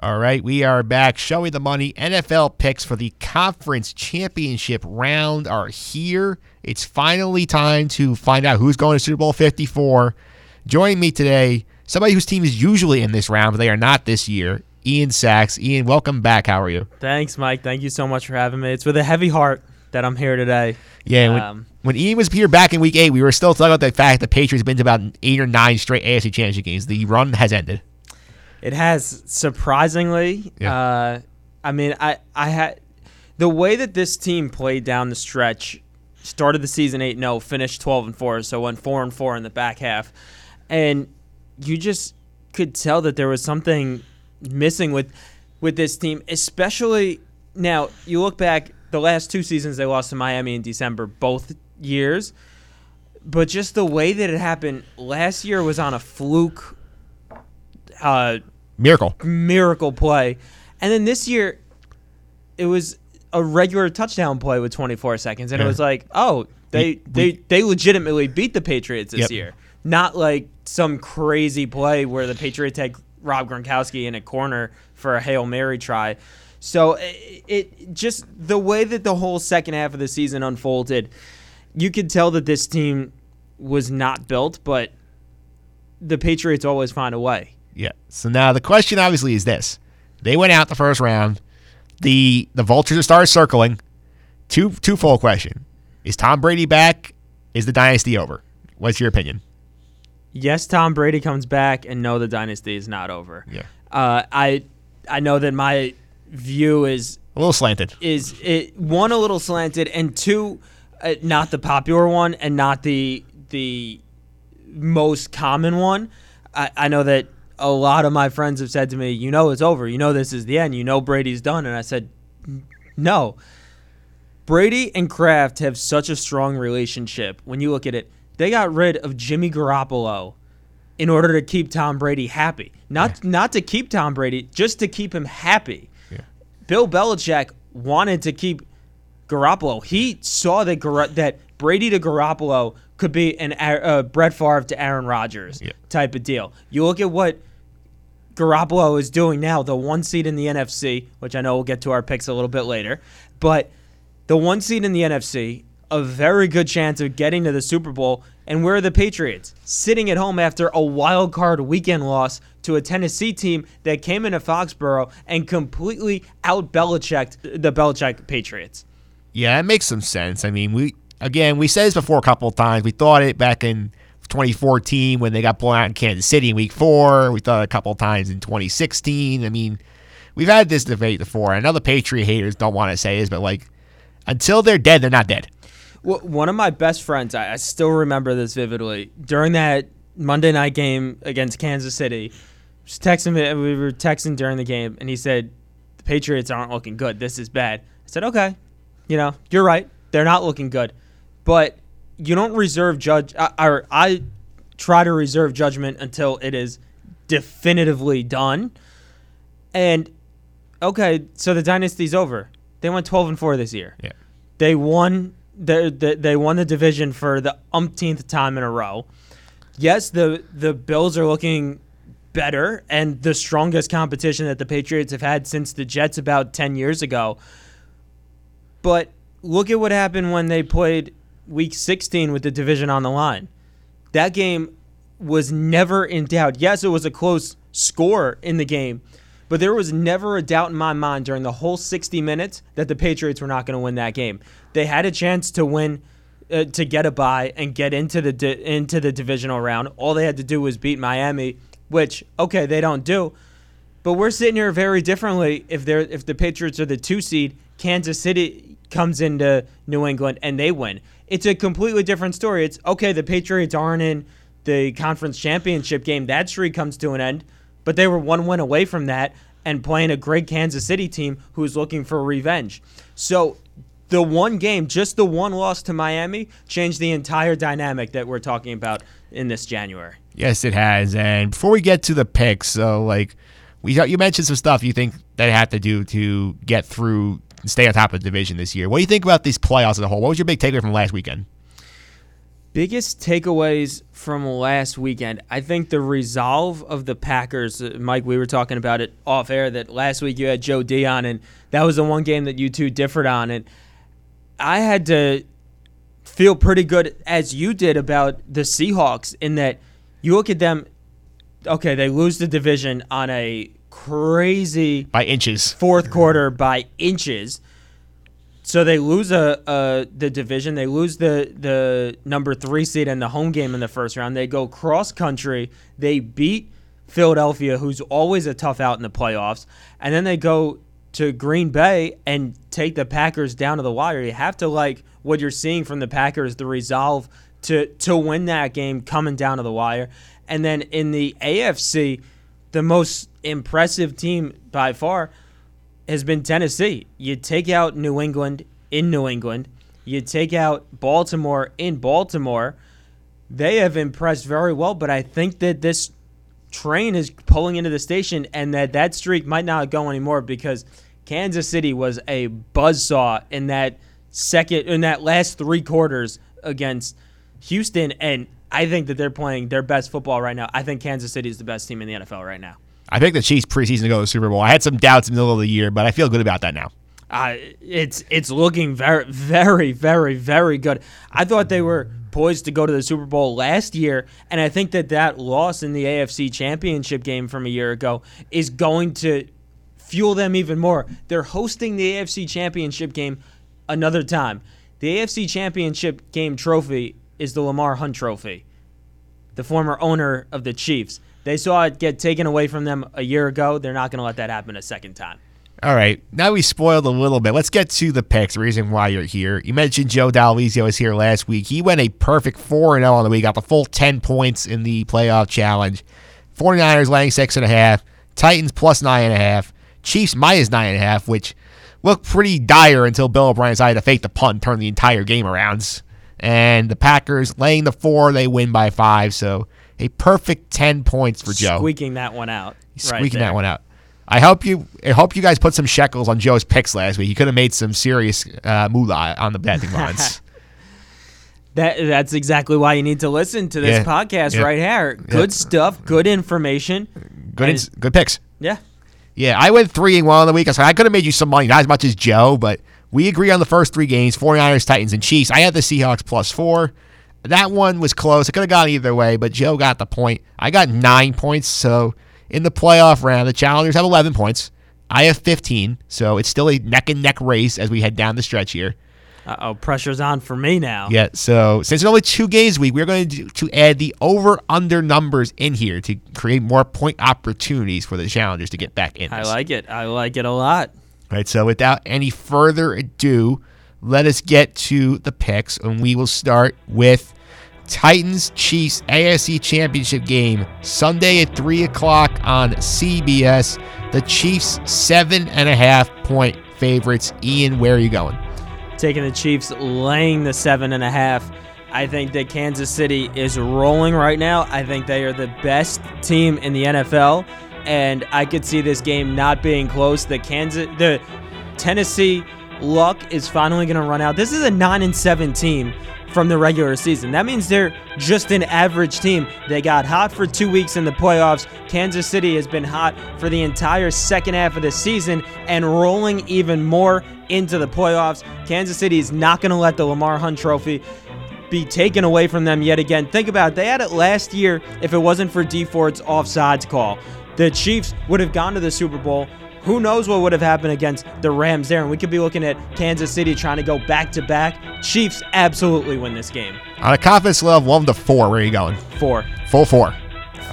All right, we are back. Showing the money. NFL picks for the conference championship round are here. It's finally time to find out who's going to Super Bowl 54. Joining me today, somebody whose team is usually in this round, but they are not this year. Ian Sacks. Ian, welcome back. How are you? Thanks, Mike. Thank you so much for having me. It's with a heavy heart that I'm here today. Yeah, when, Um, when Ian was here back in week eight, we were still talking about the fact that the Patriots have been to about eight or nine straight AFC championship games. The run has ended. It has surprisingly. Yeah. Uh, I mean, I I had the way that this team played down the stretch. Started the season eight 0 finished twelve and four, so went four and four in the back half, and you just could tell that there was something missing with with this team, especially now. You look back the last two seasons they lost to Miami in December, both years, but just the way that it happened last year was on a fluke. Uh, Miracle. miracle play. And then this year, it was a regular touchdown play with 24 seconds, and Yeah. it was like, oh, they We- they we- they legitimately beat the Patriots this Yep. year, not like some crazy play where the Patriots had Rob Gronkowski in a corner for a hail mary try. So it, it just the way that the whole second half of the season unfolded, you could tell that this team was not built, but the Patriots always find a way. Yeah. So now the question obviously is this: They went out the first round. The the vultures started circling. Two twofold question: Is Tom Brady back? Is the dynasty over? What's your opinion? yes, Tom Brady comes back, and no, the dynasty is not over. Yeah. Uh, I I know that my view is A little slanted. is it one a little slanted, and two, uh, not the popular one, and not the the most common one. I, I know that a lot of my friends have said to me, "You know, it's over. You know, this is the end. You know, Brady's done." And I said, "No." Brady and Kraft have such a strong relationship. When you look at it, they got rid of Jimmy Garoppolo in order to keep Tom Brady happy. Not not to keep Tom Brady, just to keep him happy. Bill Belichick wanted to keep Garoppolo. He saw that Gar- that Brady to Garoppolo could be an uh, Brett Favre to Aaron Rodgers Yeah. type of deal. You look at what Garoppolo is doing now, the one seed in the NFC, which I know we'll get to our picks a little bit later, but the one seed in the NFC, a very good chance of getting to the Super Bowl. And where are the Patriots? Sitting at home after a wild card weekend loss to a Tennessee team that came into Foxborough and completely out Belichicked the Belichick Patriots. Yeah, that makes some sense. I mean, we again we said this before a couple of times. We thought it back in 2014 when they got blown out in Kansas City in Week Four. We thought a couple times in 2016. I mean, we've had this debate before. I know the Patriot haters don't want to say this, but like until they're dead, they're not dead. Well, one of my best friends, I, I still remember this vividly. During that Monday night game against Kansas City, was texting. We were texting during the game, and he said, "The Patriots aren't looking good. This is bad." I said, "Okay, you know, you're right. They're not looking good, but you don't reserve judge. I, or I try to reserve judgment until it is definitively done. And okay, so the dynasty's over. They went 12 and four this year. Yeah. They won. They, they, they won the division for the umpteenth time in a row. yes, the the Bills are looking better and the strongest competition that the Patriots have had since the Jets about 10 years ago. But look at what happened when they played week 16 with the division on the line. That game was never in doubt. Yes, it was a close score in the game, but there was never a doubt in my mind during the whole 60 minutes that the Patriots were not going to win that game. They had a chance to win uh, to get a bye and get into the di- into the divisional round. All they had to do was beat Miami, which okay, they don't do. But we're sitting here very differently if they're if the Patriots are the 2 seed, Kansas City comes into New England and they win. It's a completely different story. It's okay, the Patriots aren't in the conference championship game. That streak comes to an end, but they were one win away from that and playing a great Kansas City team who's looking for revenge. So the one game, just the one loss to Miami, changed the entire dynamic that we're talking about in this January. Yes, it has. And before we get to the picks, so like we you mentioned some stuff you think they have to do to get through stay on top of the division this year. What do you think about these playoffs as a whole? What was your big takeaway from last weekend? Biggest takeaways from last weekend. I think the resolve of the Packers. Uh, Mike, we were talking about it off air that last week you had Joe Dion, and that was the one game that you two differed on. And I had to feel pretty good as you did about the Seahawks in that you look at them. Okay, they lose the division on a crazy by inches fourth quarter by inches. So they lose a, a the division. They lose the the number three seed in the home game in the first round. They go cross country. They beat Philadelphia, who's always a tough out in the playoffs, and then they go to Green Bay and take the Packers down to the wire. You have to like what you're seeing from the Packers, the resolve to to win that game coming down to the wire. And then in the AFC, the most impressive team by far has been Tennessee. You take out New England in New England, you take out Baltimore in Baltimore. They have impressed very well, but I think that this train is pulling into the station and that that streak might not go anymore because Kansas City was a buzzsaw in that second in that last 3 quarters against Houston and I think that they're playing their best football right now. I think Kansas City is the best team in the NFL right now. I think the Chiefs preseason to go to the Super Bowl. I had some doubts in the middle of the year, but I feel good about that now. Uh, it's it's looking very very very very good. I thought they were poised to go to the Super Bowl last year, and I think that that loss in the AFC Championship game from a year ago is going to fuel them even more. They're hosting the AFC Championship game another time. The AFC Championship game trophy is the Lamar Hunt Trophy, the former owner of the Chiefs. They saw it get taken away from them a year ago. They're not going to let that happen a second time. All right. Now we spoiled a little bit. Let's get to the picks, the reason why you're here. You mentioned Joe Dall'Oglio was here last week. He went a perfect 4 0 on the week, got the full 10 points in the playoff challenge. 49ers laying 6.5, Titans plus 9.5, Chiefs minus 9.5, which looked pretty dire until Bill O'Brien decided to fake the punt, turn the entire game around. And the Packers laying the 4, they win by 5. So a perfect 10 points for Joe. Squeaking that one out. Squeaking right that one out. I hope you I hope you guys put some shekels on Joe's picks last week. He could have made some serious uh, moolah on the betting *laughs* lines. that that's exactly why you need to listen to this yeah. podcast yeah. right here. Good yeah. stuff, good information, good ins- good picks. Yeah, yeah. I went three and one on the week. I I could have made you some money, not as much as Joe, but we agree on the first three games: 49ers, Titans, and Chiefs. I had the Seahawks plus four. That one was close. It could have gone either way, but Joe got the point. I got nine points. So in the playoff round, the challengers have 11 points. I have 15. So it's still a neck and neck race as we head down the stretch here. oh, pressure's on for me now. Yeah. So since it's only two games a week, we're going to, to add the over under numbers in here to create more point opportunities for the challengers to get back in. This. I like it. I like it a lot. All right. So without any further ado, let us get to the picks, and we will start with Titans Chiefs AFC Championship game Sunday at 3 o'clock on CBS. The Chiefs, seven and a half point favorites. Ian, where are you going? Taking the Chiefs, laying the seven and a half. I think that Kansas City is rolling right now. I think they are the best team in the NFL, and I could see this game not being close. The Kansas, the Tennessee luck is finally going to run out. This is a nine and seven team from the regular season. That means they're just an average team. They got hot for two weeks in the playoffs. Kansas City has been hot for the entire second half of the season and rolling even more into the playoffs. Kansas City is not going to let the Lamar Hunt Trophy be taken away from them yet again. Think about it. They had it last year if it wasn't for Dee Ford's offsides call. The Chiefs would have gone to the Super Bowl. Who knows what would have happened against the Rams there? And we could be looking at Kansas City trying to go back to back. Chiefs absolutely win this game. On a confidence level of one to four, where are you going? Four. Full four.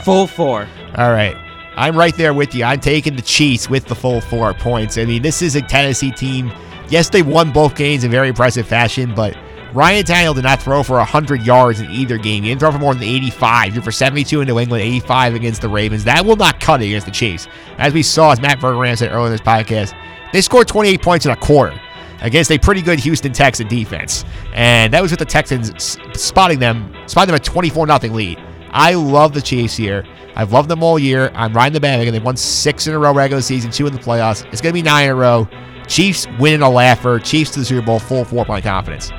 Full four. All right. I'm right there with you. I'm taking the Chiefs with the full four points. I mean, this is a Tennessee team. Yes, they won both games in very impressive fashion, but Ryan Tannehill did not throw for 100 yards in either game. He didn't throw for more than 85. He threw for 72 in New England, 85 against the Ravens. That will not cut it against the Chiefs. As we saw, as Matt Verderame said earlier in this podcast, they scored 28 points in a quarter against a pretty good Houston Texan defense. And that was with the Texans spotting them, spotting them a 24 0 lead. I love the Chiefs here. I've loved them all year. I'm riding the bandwagon. They won six in a row regular season, two in the playoffs. It's going to be nine in a row. Chiefs winning a laugher. Chiefs to the Super Bowl, full four point confidence.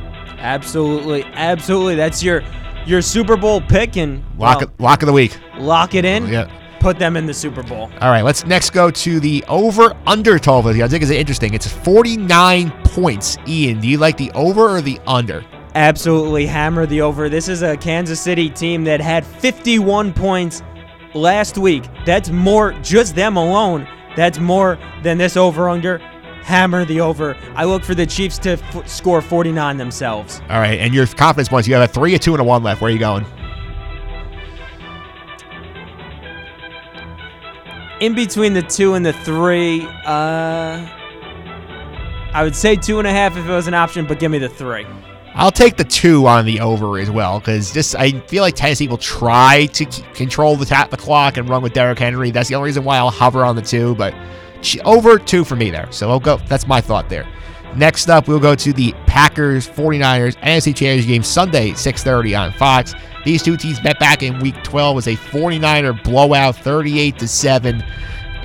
Absolutely, absolutely. That's your your Super Bowl pick and Lock, well, it, lock of the week. lock it in. Yeah. Put them in the Super Bowl. All right, let's next go to the over under 12 I think it's interesting. It's 49 points. Ian, do you like the over or the under? Absolutely hammer the over. This is a Kansas City team that had 51 points last week. That's more, just them alone. That's more than this over under. Hammer the over. I look for the Chiefs to f- score 49 themselves. All right, and your confidence points, you have a three, a two, and a one left. Where are you going? In between the two and the three, uh, I would say two and a half if it was an option, but give me the three. I'll take the two on the over as well because just I feel like Tennessee will try to control the tap the clock and run with Derrick Henry. That's the only reason why I'll hover on the two, but over two for me there. So I'll go. That's my thought there. Next up, we'll go to the Packers 49ers NFC Championship game Sunday 6:30 on Fox. These two teams met back in Week 12 was a 49er blowout, 38 to seven.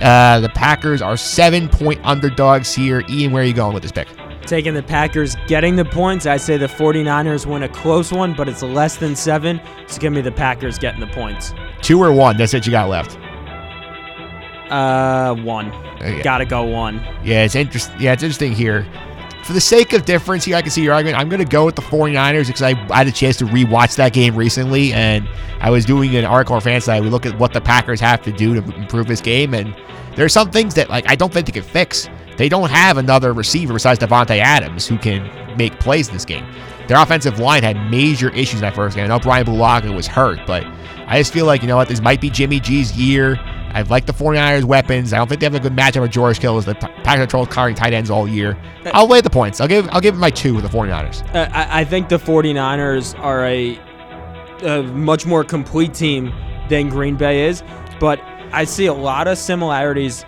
Uh, the Packers are seven point underdogs here. Ian, where are you going with this pick? Taking the Packers getting the points. I say the 49ers win a close one, but it's less than seven. So give me the Packers getting the points. Two or one? That's what you got left. Uh, one. Okay. Gotta go one. Yeah, it's interesting. Yeah, it's interesting here. For the sake of difference here, I can see your argument. I'm going to go with the 49ers because I, I had a chance to rewatch that game recently, and I was doing an article on FanSided. We look at what the Packers have to do to improve this game, and there are some things that like I don't think they can fix. They don't have another receiver besides Davante Adams who can make plays in this game. Their offensive line had major issues in that first game. I know Brian Bulaga was hurt, but I just feel like, you know what, this might be Jimmy G's year. I like the 49ers weapons. I don't think they have a good matchup with George Kittle as the Packers control carrying tight ends all year. I'll lay the points. I'll give I'll give my two with the 49ers. Uh, I, I think the 49ers are a, a much more complete team than Green Bay is, but I see a lot of similarities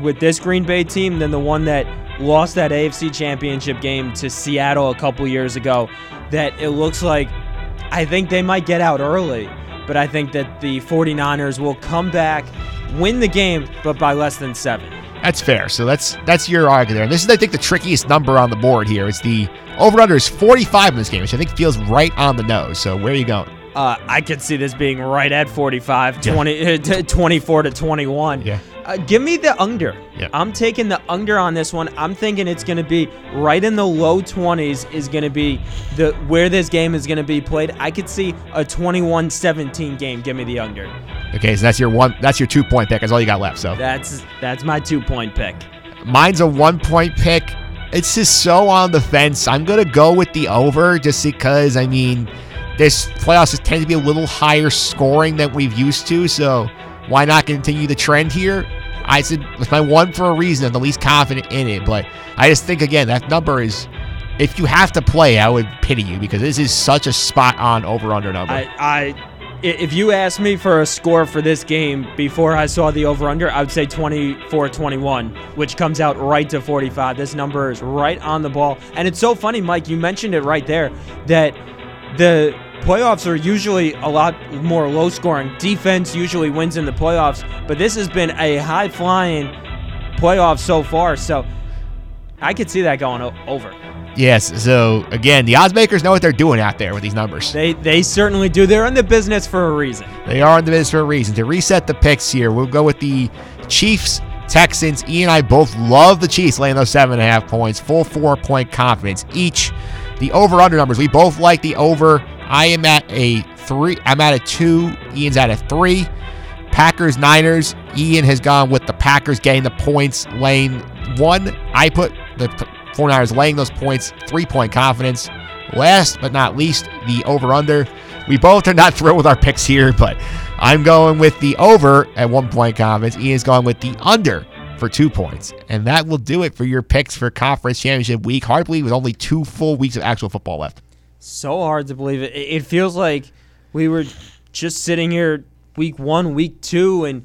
with this Green Bay team than the one that lost that AFC Championship game to Seattle a couple years ago. That it looks like I think they might get out early, but I think that the 49ers will come back, win the game, but by less than seven. That's fair. So that's that's your argument there. And this is, I think, the trickiest number on the board here. It's the over under is 45 in this game, which I think feels right on the nose. So where are you going? Uh, I could see this being right at 45, 20, uh, *laughs* t- 24 to 21. Yeah. Uh, give me the under. Yeah. I'm taking the under on this one. I'm thinking it's going to be right in the low 20s is going to be the where this game is going to be played. I could see a 21-17 game. Give me the under. Okay, so that's your one. That's your two point pick. That's all you got left. So That's that's my two-point pick. mine's a one point pick. It's just so on the fence. I'm gonna go with the over just because I mean this playoffs tend to be a little higher scoring than we've used to. So why not continue the trend here? I said it's my one for a reason. I'm the least confident in it, but I just think again that number is. If you have to play, I would pity you because this is such a spot on over under number. I, I if you asked me for a score for this game before I saw the over under, I would say 24-21, which comes out right to 45. This number is right on the ball. And it's so funny, Mike, you mentioned it right there that the playoffs are usually a lot more low scoring. Defense usually wins in the playoffs, but this has been a high flying playoff so far. So I could see that going over. Yes. So again, the odds makers know what they're doing out there with these numbers. They they certainly do. They're in the business for a reason. They are in the business for a reason. To reset the picks here, we'll go with the Chiefs, Texans. E and I both love the Chiefs laying those seven and a half points, full four point confidence each. The over under numbers, we both like the over. I am at a three. I'm at a two. Ian's at a three. Packers, Niners. Ian has gone with the Packers getting the points, laying one. I put the 49ers laying those points, three point confidence. Last but not least, the over under. We both are not *laughs* thrilled with our picks here, but I'm going with the over at one point confidence. Ian's going with the under for two points. And that will do it for your picks for conference championship week. Hard to believe with only two full weeks of actual football left. So hard to believe it. It feels like we were just sitting here week one, week two, and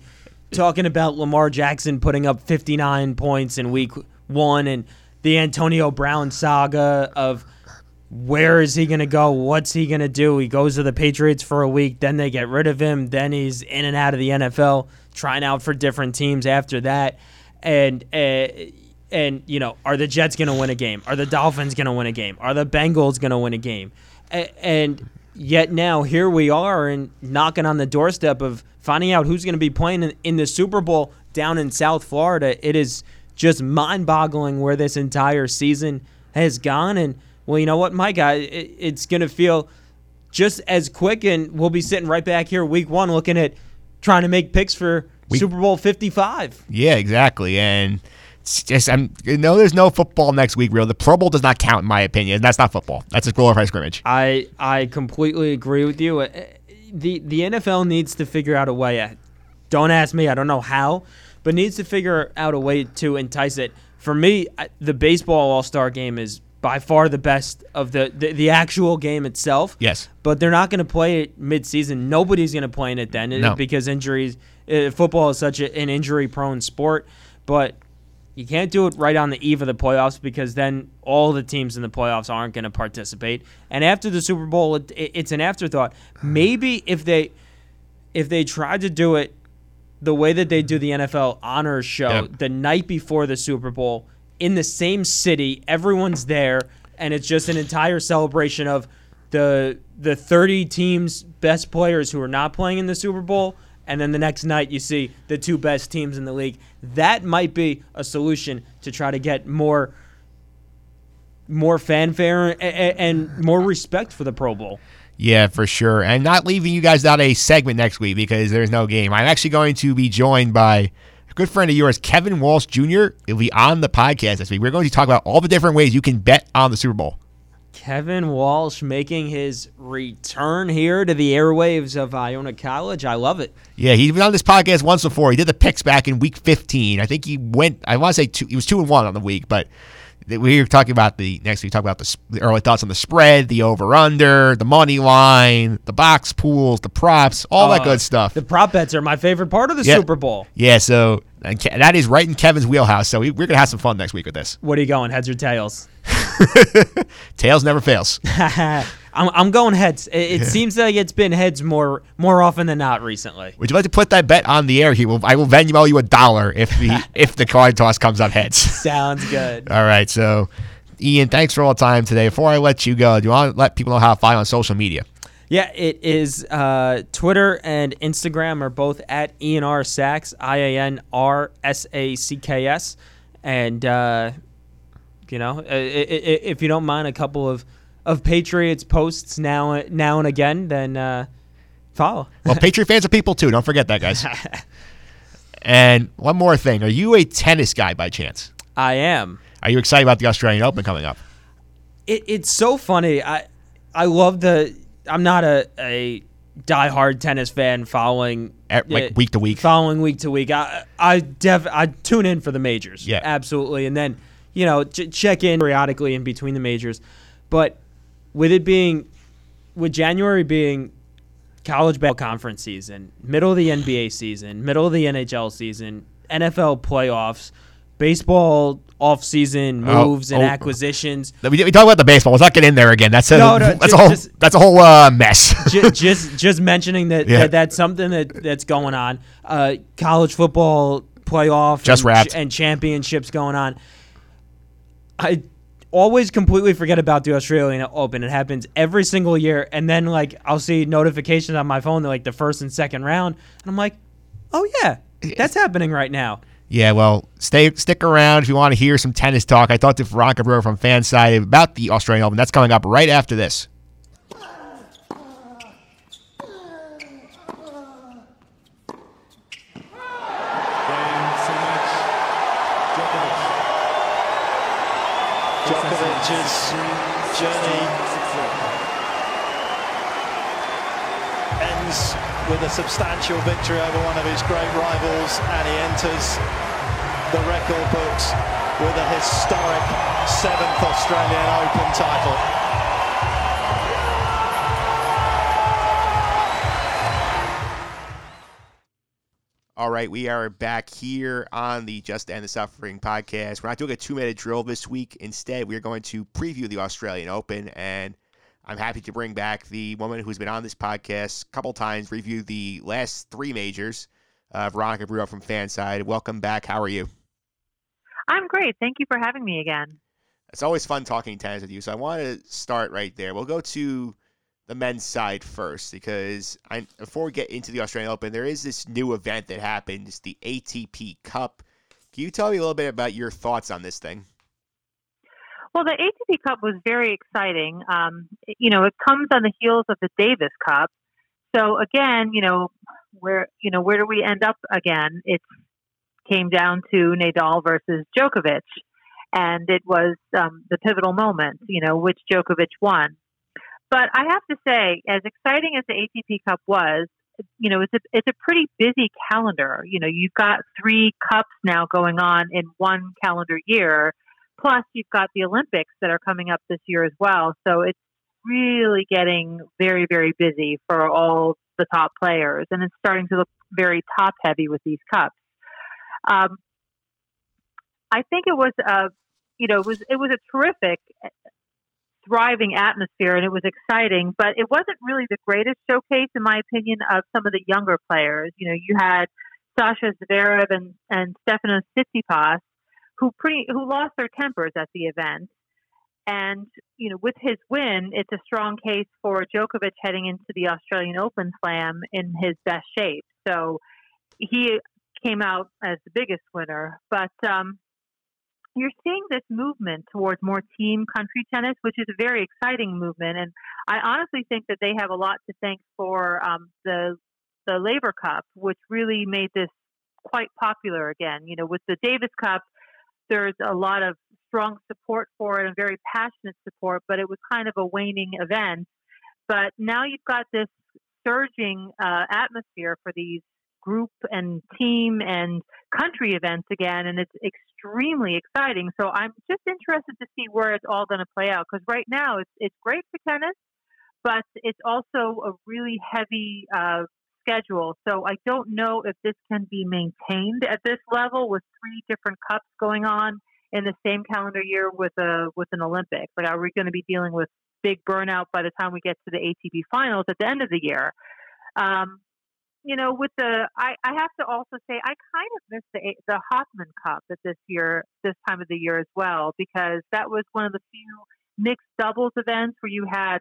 talking about Lamar Jackson putting up 59 points in week one and the Antonio Brown saga of where is he going to go? What's he going to do? He goes to the Patriots for a week, then they get rid of him, then he's in and out of the NFL, trying out for different teams after that. And, uh, and you know, are the Jets going to win a game? Are the Dolphins going to win a game? Are the Bengals going to win a game? And yet now here we are and knocking on the doorstep of finding out who's going to be playing in, in the Super Bowl down in South Florida. It is just mind-boggling where this entire season has gone. And well, you know what, my guy, it, it's going to feel just as quick, and we'll be sitting right back here week one looking at trying to make picks for Week- Super Bowl 55. Yeah, exactly. And just know there's no football next week. Real, the Pro Bowl does not count in my opinion. That's not football. That's a glorified scrimmage. I I completely agree with you. The the NFL needs to figure out a way. uh, Don't ask me. I don't know how, but needs to figure out a way to entice it. For me, the baseball All Star Game is by far the best of the, the the actual game itself. Yes. but they're not going to play it mid-season. Nobody's going to play in it then No. because injuries. Uh, football is such a, an injury-prone sport, but you can't do it right on the eve of the playoffs because then all the teams in the playoffs aren't going to participate. And after the Super Bowl, it, it, it's an afterthought. Maybe if they if they tried to do it the way that they do the NFL honors show Yep. the night before the Super Bowl in the same city, everyone's there, and it's just an entire celebration of the the 30 teams best players who are not playing in the Super Bowl and then the next night you see the two best teams in the league. That might be a solution to try to get more more fanfare and, and more respect for the Pro Bowl. Yeah, for sure. And not leaving you guys out a segment next week because there's no game. I'm actually going to be joined by a good friend of yours, Kevin Walsh Jr. He'll be on the podcast this week. We're going to talk about all the different ways you can bet on the Super Bowl. Kevin Walsh making his return here to the airwaves of Iona College. I love it. Yeah, he's been on this podcast once before. He did the picks back in week 15. I think he went. I want to say two. He was two and one on the week, but we were talking about the next week. Talk about the, the early thoughts on the spread, the over under, the money line, the box pools, the props, all that Uh, good stuff. The prop bets are my favorite part of the Yeah. Super Bowl. Yeah, so and Ke- that is right in Kevin's wheelhouse. So we, we're gonna have some fun next week with this. What are you going, heads or tails? *laughs* Tails never fails. *laughs* I'm, I'm going heads. It, it seems like it's been heads more more often than not recently. Would you like to put that bet on the air? He will. I will Venmo you a dollar if the *laughs* if the coin toss comes up heads. Sounds good. All right, so Ian, thanks for all the time today. Before I let you go, do you want to let people know how to find on social media? Yeah, it is. Uh, Twitter and Instagram are both at Ian R Sacks, I A N R S A C K S, and uh, you know, i- if you don't mind a couple of of Patriots posts now now and again, then uh, follow. *laughs* Well, Patriot fans are people too. Don't forget that, guys. *laughs* and one more thing: Are you a tennis guy by chance? I am. Are you excited about the Australian Open coming up? it, it's so funny. I I love the. I'm not a a diehard tennis fan following Eh, like uh, week to week? following week to week. I I def I tune in for the majors. Yeah. absolutely, and then you know ch- check in periodically in between the majors. But with it being with January being college basketball conference season, middle of the NBA season, middle of the NHL season, NFL playoffs, baseball off-season Oh, moves and oh. acquisitions. We, we talk about the baseball. Let's not get in there again. That's a No, no, that's ju- a whole just- that's a whole uh, mess. *laughs* just, just just mentioning that, Yeah. that that's something that that's going on. Uh, college football playoff Just and, wrapped. and championships going on. I always completely forget about the Australian Open. It happens every single year, and then like I'll see notifications on my phone, like the first and second round, and I'm like, oh yeah, that's happening right now. Yeah, well, stay stick around if you want to hear some tennis talk. I talked to Veronica Brewer from FanSided about the Australian Open. That's coming up right after this. Journey with a substantial victory over one of his great rivals and he enters the record books with a historic seventh Australian Open title. All right, we are back here on the Just End the Suffering podcast. We're not doing a two minute drill this week. Instead, we are going to preview the Australian Open. And I'm happy to bring back the woman who's been on this podcast a couple times, review the last three majors, uh, Veronica Brewer from FanSided. Welcome back. How are you? I'm great. Thank you for having me again. It's always fun talking tennis with you. So I want to start right there. We'll go to the men's side first because I, before we get into the Australian Open, there is this new event that happens, the ATP Cup. Can you tell me a little bit about your thoughts on this thing? Well, the ATP Cup was very exciting. Um, you know, it comes on the heels of the Davis Cup. So again, you know, where you know where do we end up again? It came down to Nadal versus Djokovic, and it was um, the pivotal moment. You know, which Djokovic won. But I have to say, as exciting as the ATP Cup was, you know, it's a it's a pretty busy calendar. You know, you've got three cups now going on in one calendar year, plus you've got the Olympics that are coming up this year as well. So it's really getting very very busy for all the top players, and it's starting to look very top heavy with these cups. Um, I think it was a, you know, it was it was a terrific thriving atmosphere and it was exciting, but it wasn't really the greatest showcase, in my opinion, of some of the younger players. You know, you had Sasha Zverev and, and Stefanos Tsitsipas, who pretty who lost their tempers at the event. And you know, with his win, it's a strong case for Djokovic heading into the Australian Open Slam in his best shape. So he came out as the biggest winner. But um, you're seeing this movement towards more team country tennis, which is a very exciting movement. And I honestly think that they have a lot to thank for um, the the Laver Cup, which really made this quite popular again. You know, with the Davis Cup, there's a lot of strong support for it and very passionate support, but it was kind of a waning event. But now you've got this surging uh, atmosphere for these group and team and country events again, and it's extremely exciting. So I'm just interested to see where it's all going to play out because right now it's it's great for tennis, but it's also a really heavy uh, schedule. So I don't know if this can be maintained at this level with three different cups going on in the same calendar year with a with an Olympics. Like, are we going to be dealing with big burnout by the time we get to the ATP finals at the end of the year? Um, you know, with the, I, I have to also say, I kind of missed the the Hopman Cup at this year, this time of the year as well, because that was one of the few mixed doubles events where you had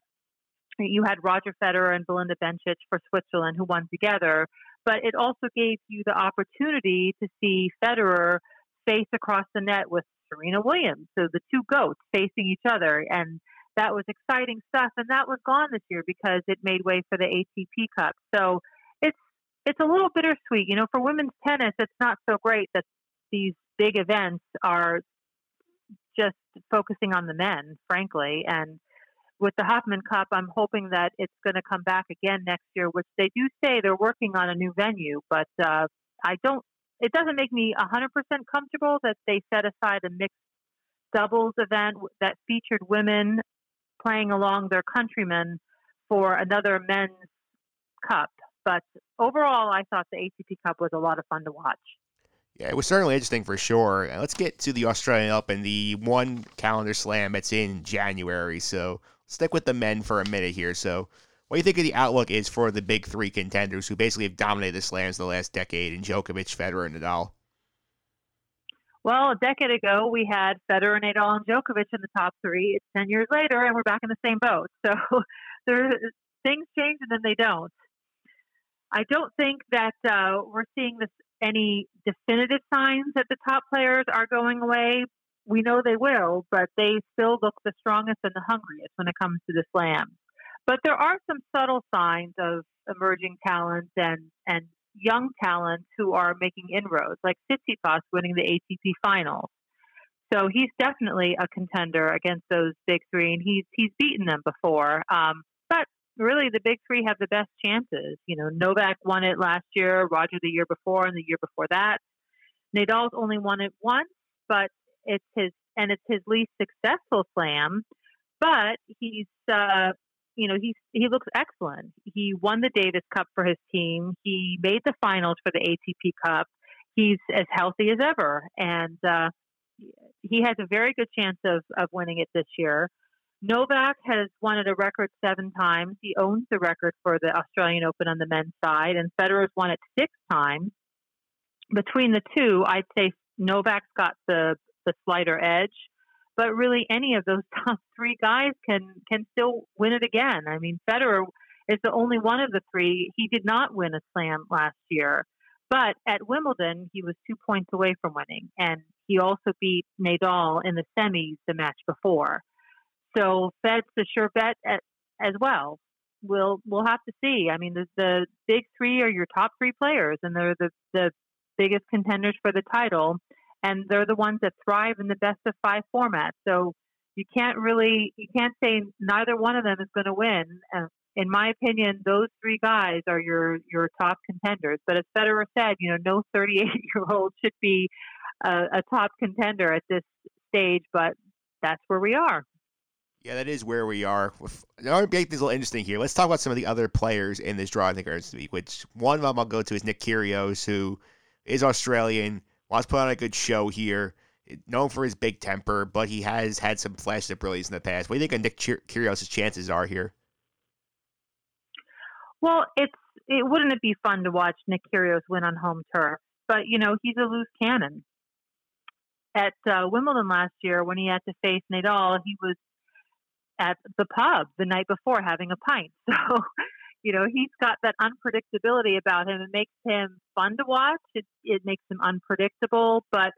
you had Roger Federer and Belinda Bencic for Switzerland who won together, but it also gave you the opportunity to see Federer face across the net with Serena Williams, so the two goats facing each other, and that was exciting stuff. And that was gone this year because it made way for the ATP Cup. So it's it's a little bittersweet. You know, for women's tennis, it's not so great that these big events are just focusing on the men, frankly. And with the Hopman Cup, I'm hoping that it's going to come back again next year, which they do say they're working on a new venue, but uh, I don't. It doesn't make me 100% comfortable that they set aside a mixed doubles event that featured women playing along their countrymen for another men's cup. But overall, I thought the ATP Cup was a lot of fun to watch. Yeah, it was certainly interesting for sure. Let's get to the Australian Open, the one calendar slam that's in January. So stick with the men for a minute here. So, what do you think of the outlook is for the big three contenders who basically have dominated the slams the last decade in Djokovic, Federer, and Nadal? Well, a decade ago, we had Federer, Nadal, and Djokovic in the top three. It's 10 years later, and we're back in the same boat. *laughs* So there, things change and then they don't. I don't think that uh, we're seeing this any definitive signs that the top players are going away. We know they will, but they still look the strongest and the hungriest when it comes to the slams. But there are some subtle signs of emerging talent and, and young talent who are making inroads, like Tsitsipas winning the ATP finals. So he's definitely a contender against those big three, and he's he's beaten them before. Um, but really, the big three have the best chances. You know, Novak won it last year, Roger the year before, and the year before that. Nadal's only won it once, but it's his and it's his least successful slam. But he's uh, you know, he he looks excellent. He won the Davis Cup for his team. He made the finals for the ATP Cup. He's as healthy as ever, and uh, he has a very good chance of of winning it this year. Novak has won it a record seven times. He owns the record for the Australian Open on the men's side, and Federer's won it six times. Between the two, I'd say Novak's got the the slighter edge but really any of those *laughs* top three guys can can still win it again. I mean, Federer is the only one of the three. He did not win a slam last year, but at Wimbledon he was two points away from winning, and he also beat Nadal in the semis the match before. So Fed's a sure bet at, as well. We'll we'll have to see. I mean, the, the big three are your top three players, and they're the the biggest contenders for the title and they're the ones that thrive in the best of five format. So you can't really you can't say neither one of them is going to win. In my opinion, those three guys are your your top contenders. But as Federer said, you know, no 38 year old should be a, a top contender at this stage. But that's where we are. Yeah, that is where we are. To make this a little interesting here. Let's talk about some of the other players in this draw I think are this week. Which one of them I'll go to is Nick Kyrgios, who is Australian wants put on a good show here. Known for his big temper, but he has had some flashes of brilliance in the past. What do you think of Nick Kyrgios' chances are here? Well, it's it wouldn't it be fun to watch Nick Kyrgios win on home turf? But you know he's a loose cannon. At uh, Wimbledon last year, when he had to face Nadal, he was at the pub the night before having a pint. *laughs* So you know, he's got that unpredictability about him. It makes him fun to watch. It, it makes him unpredictable, but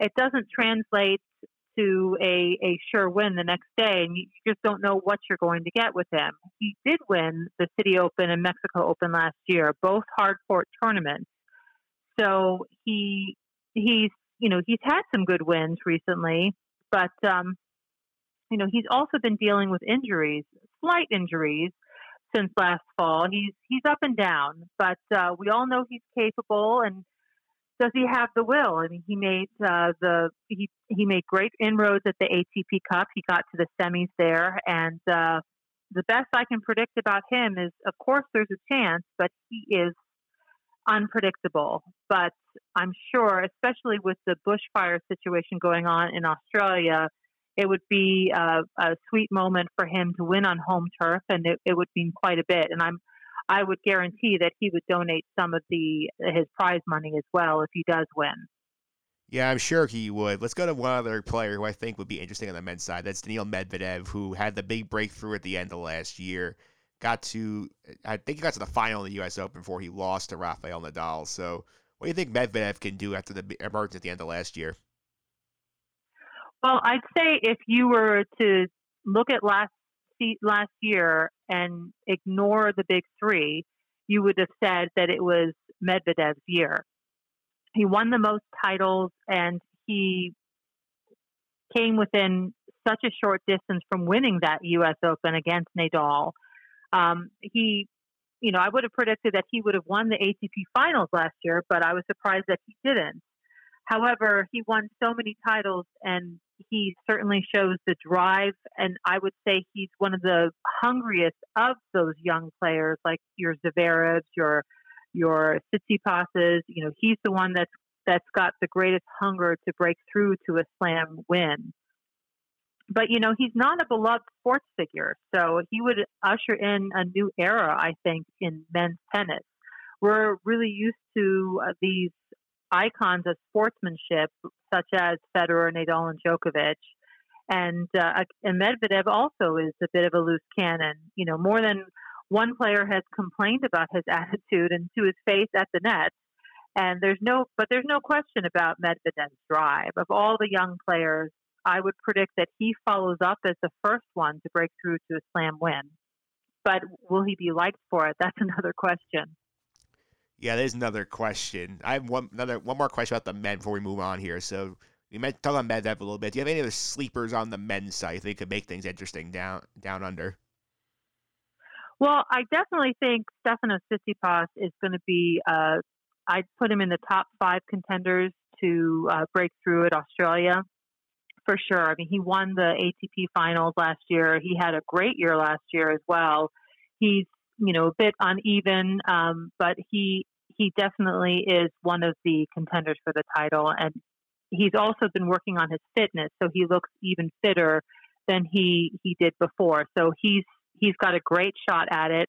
it doesn't translate to a, a sure win the next day. And you just don't know what you're going to get with him. He did win the Citi Open and Mexico Open last year, both hard court tournaments. So he he's you know he's had some good wins recently, but um, you know he's also been dealing with injuries, slight injuries since last fall. He's he's up and down, but uh, we all know he's capable. And does he have the will? I mean, he made uh, the he he made great inroads at the ATP Cup. He got to the semis there, and uh, the best I can predict about him is, of course, there's a chance, but he is unpredictable. But I'm sure, especially with the bushfire situation going on in Australia, it would be a, a, sweet moment for him to win on home turf, and it, it would mean quite a bit. And I'm, I would guarantee that he would donate some of the his prize money as well if he does win. Yeah, I'm sure he would. Let's go to one other player who I think would be interesting on the men's side. That's Daniil Medvedev, who had the big breakthrough at the end of last year. Got to, I think he got to the final in the U.S. Open before he lost to Rafael Nadal. So, what do you think Medvedev can do after the emergence at the end of last year? Well, I'd say if you were to look at last last year and ignore the big three, you would have said that it was Medvedev's year. He won the most titles and he came within such a short distance from winning that U.S. Open against Nadal. Um, he, you know, I would have predicted that he would have won the ATP finals last year, but I was surprised that he didn't. However, he won so many titles and he certainly shows the drive, and I would say he's one of the hungriest of those young players, like your Zverevs, your your Tsitsipas's. You know, he's the one that's that's got the greatest hunger to break through to a slam win. But you know, he's not a beloved sports figure, so he would usher in a new era, I think, in men's tennis. We're really used to uh, these icons of sportsmanship, such as Federer, Nadal, and Djokovic. And uh, and Medvedev also is a bit of a loose cannon. You know, more than one player has complained about his *laughs* attitude and to his face at the net. And there's no, but there's no question about Medvedev's drive. Of all the young players, I would predict that he follows up as the first one to break through to a slam win. But will he be liked for it? That's *laughs* another question. Yeah, there's another question. I have one another one more question about the men before we move on here. So we might talk about Medvedev a little bit. Do you have any other sleepers on the men's side that could make things interesting down down under? Well, I definitely think Stefanos Tsitsipas is going to be. Uh, I'd put him in the top five contenders to uh, break through at Australia for sure. I mean, he won the ATP finals last year. He had a great year last year as well. He's you know a bit uneven, um, but he he definitely is one of the contenders for the title, and he's also been working on his fitness, so he looks even fitter than he he did before. So he's he's got a great shot at it.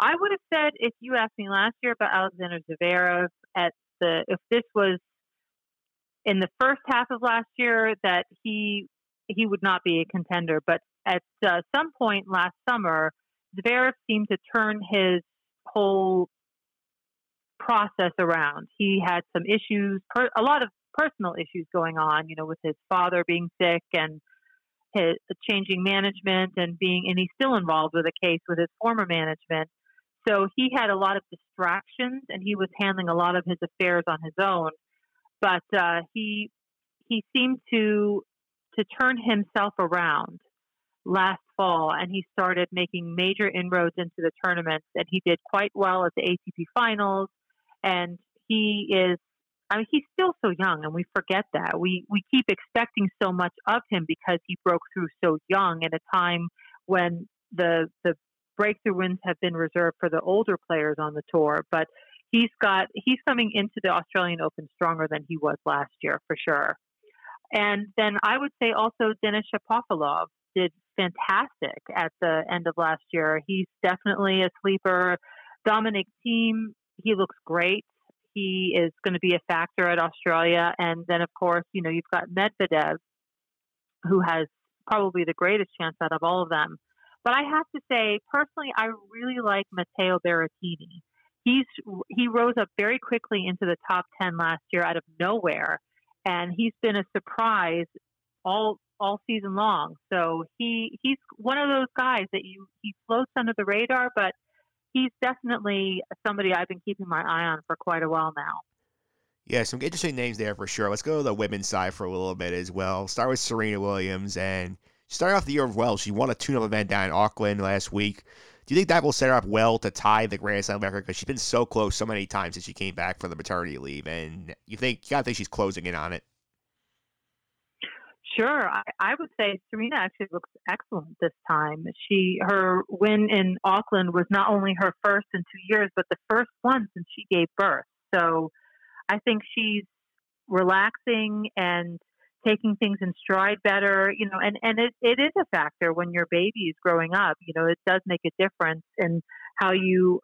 I would have said if you asked me last year about Alexander Zverev at the if this was in the first half of last year that he he would not be a contender, but at uh, some point last summer, Zverev seemed to turn his whole process around. He had some issues, per, a lot of personal issues going on, you know, with his father being sick and his changing management and being, and he's still involved with a case with his former management. So he had a lot of distractions and he was handling a lot of his affairs on his own. But uh, he he seemed to to turn himself around last fall and he started making major inroads into the tournaments and he did quite well at the ATP finals and he is I mean, he's still so young, and we forget that. We we keep expecting so much of him because he broke through so young at a time when the the breakthrough wins have been reserved for the older players on the tour. But he's got he's coming into the Australian Open stronger than he was last year for sure. And then I would say also Denis Shapovalov did fantastic at the end of last year. He's definitely a sleeper. Dominic Thiem, he looks great he is going to be a factor at Australia. And then, of course, you know, you've got Medvedev, who has probably the greatest chance out of all of them. But I have to say, personally, I really like Matteo Berrettini. He's he rose up very quickly into the top ten last year out of nowhere, and he's been a surprise all all season long. So he he's one of those guys that you he floats under the radar, but he's definitely somebody I've been keeping my eye on for quite a while now. Yeah, some interesting names there for sure. Let's go to the women's side for a little bit as well. Start with Serena Williams, and starting off the year of well, she won a tune-up event down in Auckland last week. Do you think that will set her up well to tie the Grand Slam record? Because she's been so close so many times since she came back from the maternity leave, and you think you gotta think she's closing in on it. Sure, I, I would say Serena actually looks excellent this time. She her win in Auckland was not only her first in two years, but the first one since she gave birth. So I think she's relaxing and taking things in stride better, you know, and, and it, it is a factor when your baby is growing up. You know, it does make a difference in how you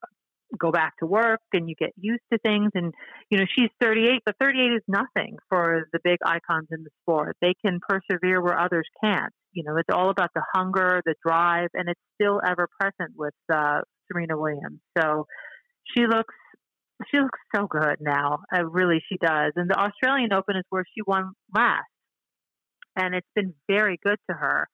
go back to work and you get used to things. And you know she's 38 but 38 is nothing for the big icons in the sport. They can persevere where others can't. You know it's all about the hunger the drive and it's still ever present with uh, serena williams. So she looks she looks so good now. Uh, really she does. And the australian open is where she won last. And it's been very good to her.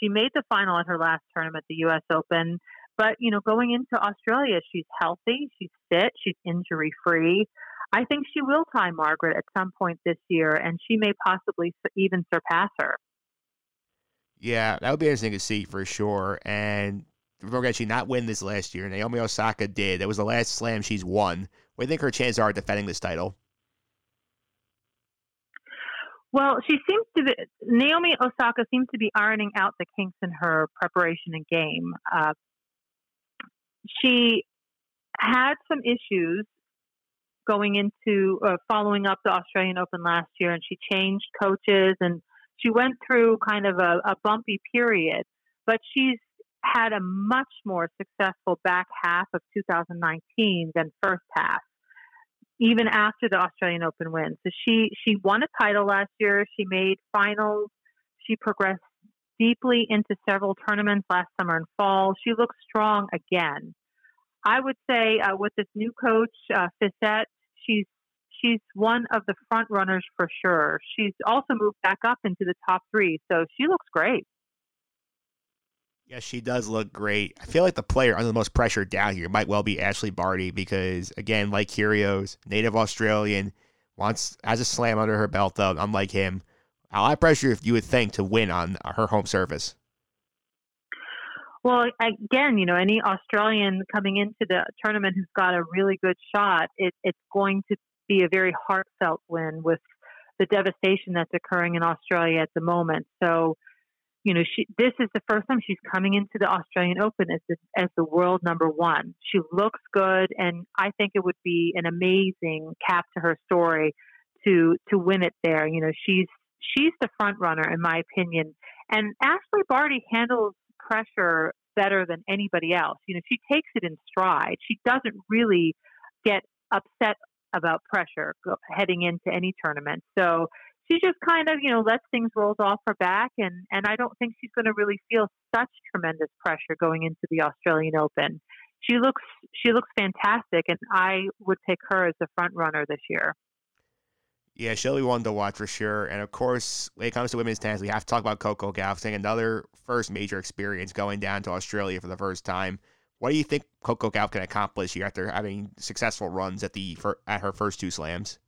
She made the final at her last tournament the us open but, you know, going into Australia, she's healthy, she's fit, she's injury free. I think she will tie Margaret at some point this year, and she may possibly even surpass her. Yeah, that would be interesting to see for sure. And remember, she not win this last year. Naomi Osaka did. That was the last slam she's won. What do you think her chances are defending this title? Well, she seems to be, Naomi Osaka seems to be ironing out the kinks in her preparation and game. Uh, she had some issues going into uh, following up the Australian Open last year, and she changed coaches and she went through kind of a, a bumpy period. But she's had a much more successful back half of 2019 than first half. even after the Australian Open win. So she she won a title last year. She made finals. She progressed deeply into several tournaments last summer and fall. She looks strong again. I would say uh, with this new coach, uh, Fissette, she's she's one of the front runners for sure. She's also moved back up into the top three, so she looks great. Yes, she does look great. I feel like the player under the most pressure down here might well be Ashley Barty because, again, like Kyrgios, native Australian, wants has a slam under her belt. Though, unlike him, a lot pressure if you would think to win on her home service. Well, again, you know, any Australian coming into the tournament who's got a really good shot, it, it's going to be a very heartfelt win with the devastation that's occurring in Australia at the moment. So, you know, she, this is the first time she's coming into the Australian Open as the, as the world number one. She looks good, and I think it would be an amazing cap to her story to to win it there. You know, she's she's the front runner in my opinion, and Ashley Barty handles pressure better than anybody else. You know, she takes it in stride. She doesn't really get upset about pressure heading into any tournament. So she just kind of, you know, lets things roll off her back, and and I don't think she's going to really feel such tremendous pressure going into the Australian Open. She looks she looks fantastic, and I would pick her as the front runner this year. Yeah, she'll be one to watch for sure. And of course, when it comes to women's tennis, we have to talk about Coco Gauff saying another first major experience going down to Australia for the first time. What do you think Coco Gauff can accomplish here after having successful runs at the at her first two slams?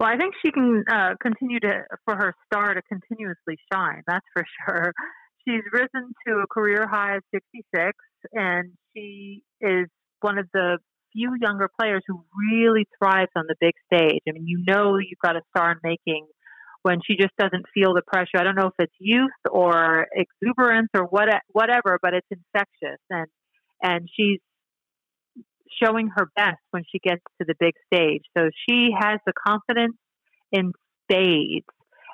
Well, I think she can uh, continue to for her star to continuously shine. That's for *laughs* sure. She's risen to a career high of 66, and she is one of the few younger players who really thrives on the big stage. I mean, you know you've got a star in making when she just doesn't feel the pressure. I don't know if it's youth or exuberance or what whatever, but it's infectious and and she's showing her best when she gets to the big stage. So she has the confidence in spades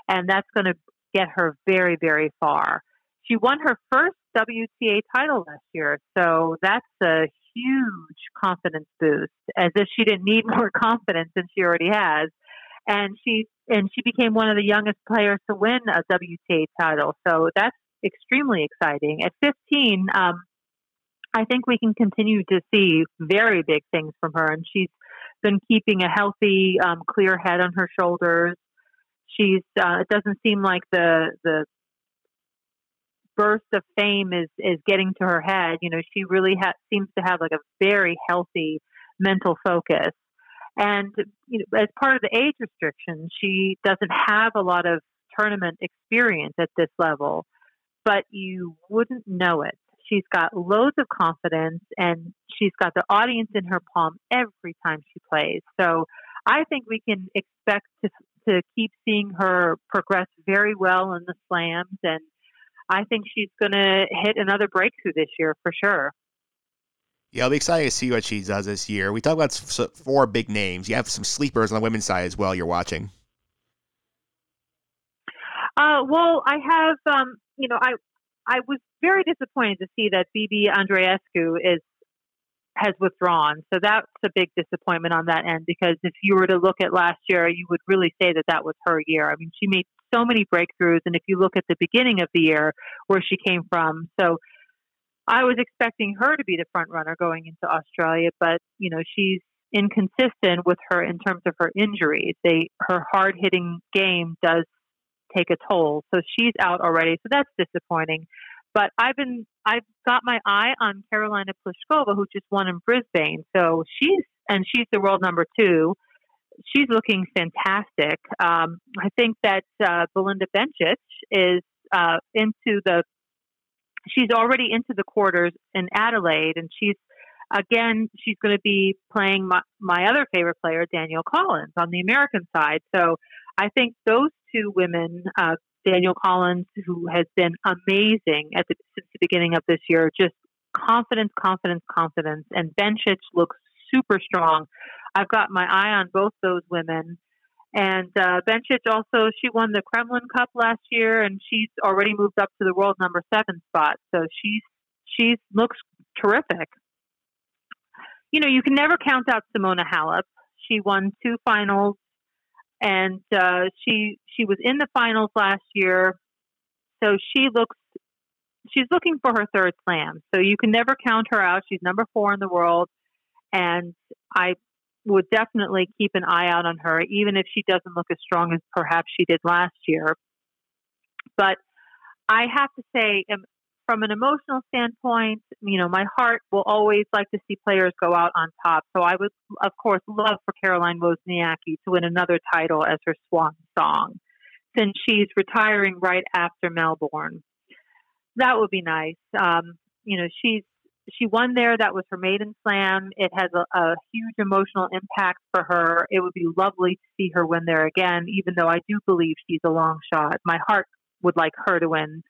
and that's going to get her very very far. She won her first WTA title last year, so that's a huge confidence boost, as if she didn't need *laughs* more confidence than she already has. And she and she became one of the youngest players to win a WTA title. So that's extremely exciting. At 15, um, I think we can continue to see very big things from her, and she's been keeping a healthy, um, clear head on her shoulders. She's uh, it doesn't seem like the the burst of fame is is getting to her head. You know, she really ha- seems to have like a very healthy mental focus. And you know, as part of the age restriction, she doesn't have a lot of tournament experience at this level, but you wouldn't know it. She's got loads of confidence and she's got the audience in her palm every time she plays. So I think we can expect to to keep seeing her progress very well in the slams and I think she's going to hit another breakthrough this year for sure. Yeah, I'll be excited to see what she does this year. We talk about four big names. You have some sleepers on the women's side as well. You're watching. Uh, well, I have. Um, you know, I I was very disappointed to see that BB Andreescu is has withdrawn. So that's a big disappointment on that end because if you were to look at last year, you would really say that that was her year. I mean, she made so many breakthroughs. And if you look at the beginning of the year, where she came from, so I was expecting her to be the front runner going into Australia, but you know she's inconsistent with her in terms of her injuries. They her hard hitting game does take a toll, so she's out already. So that's disappointing. But I've been I've got my eye on Karolina Pliskova, who just won in Brisbane. So she's and she's the world number two she's looking fantastic. Um, I think that uh, Belinda Bencic is uh, into the. She's already into the quarters in Adelaide, and she's again she's going to be playing my, my other favorite player, Danielle Collins, on the American side. So I think those two women, uh, Danielle Collins, who has been amazing at the, since the beginning of this year, just confidence, confidence, confidence, and Bencic looks super strong. I've got my eye on both those women. And uh, Bencic also, she won the Kremlin Cup last year, and she's already moved up to the world number seven spot. So she's she looks terrific. You know, you can never count out Simona Halep. She won two finals, and uh, she she was in the finals last year. So she looks she's looking for her third slam. So you can never count her out. She's number four in the world, and I would definitely keep an eye out on her, even if she doesn't look as strong as perhaps she did last year. But I have to say, from an emotional standpoint, you know, my heart will always like to see players go out on top. So I would, of course, love for Caroline Wozniacki to win another title as her swan song, since she's retiring right after Melbourne. That would be nice. Um, you know, she's she won there. That was her maiden slam. It has a, a huge emotional impact for her. It would be lovely to see her win there again, even though I do believe she's a long shot. My heart would like her to win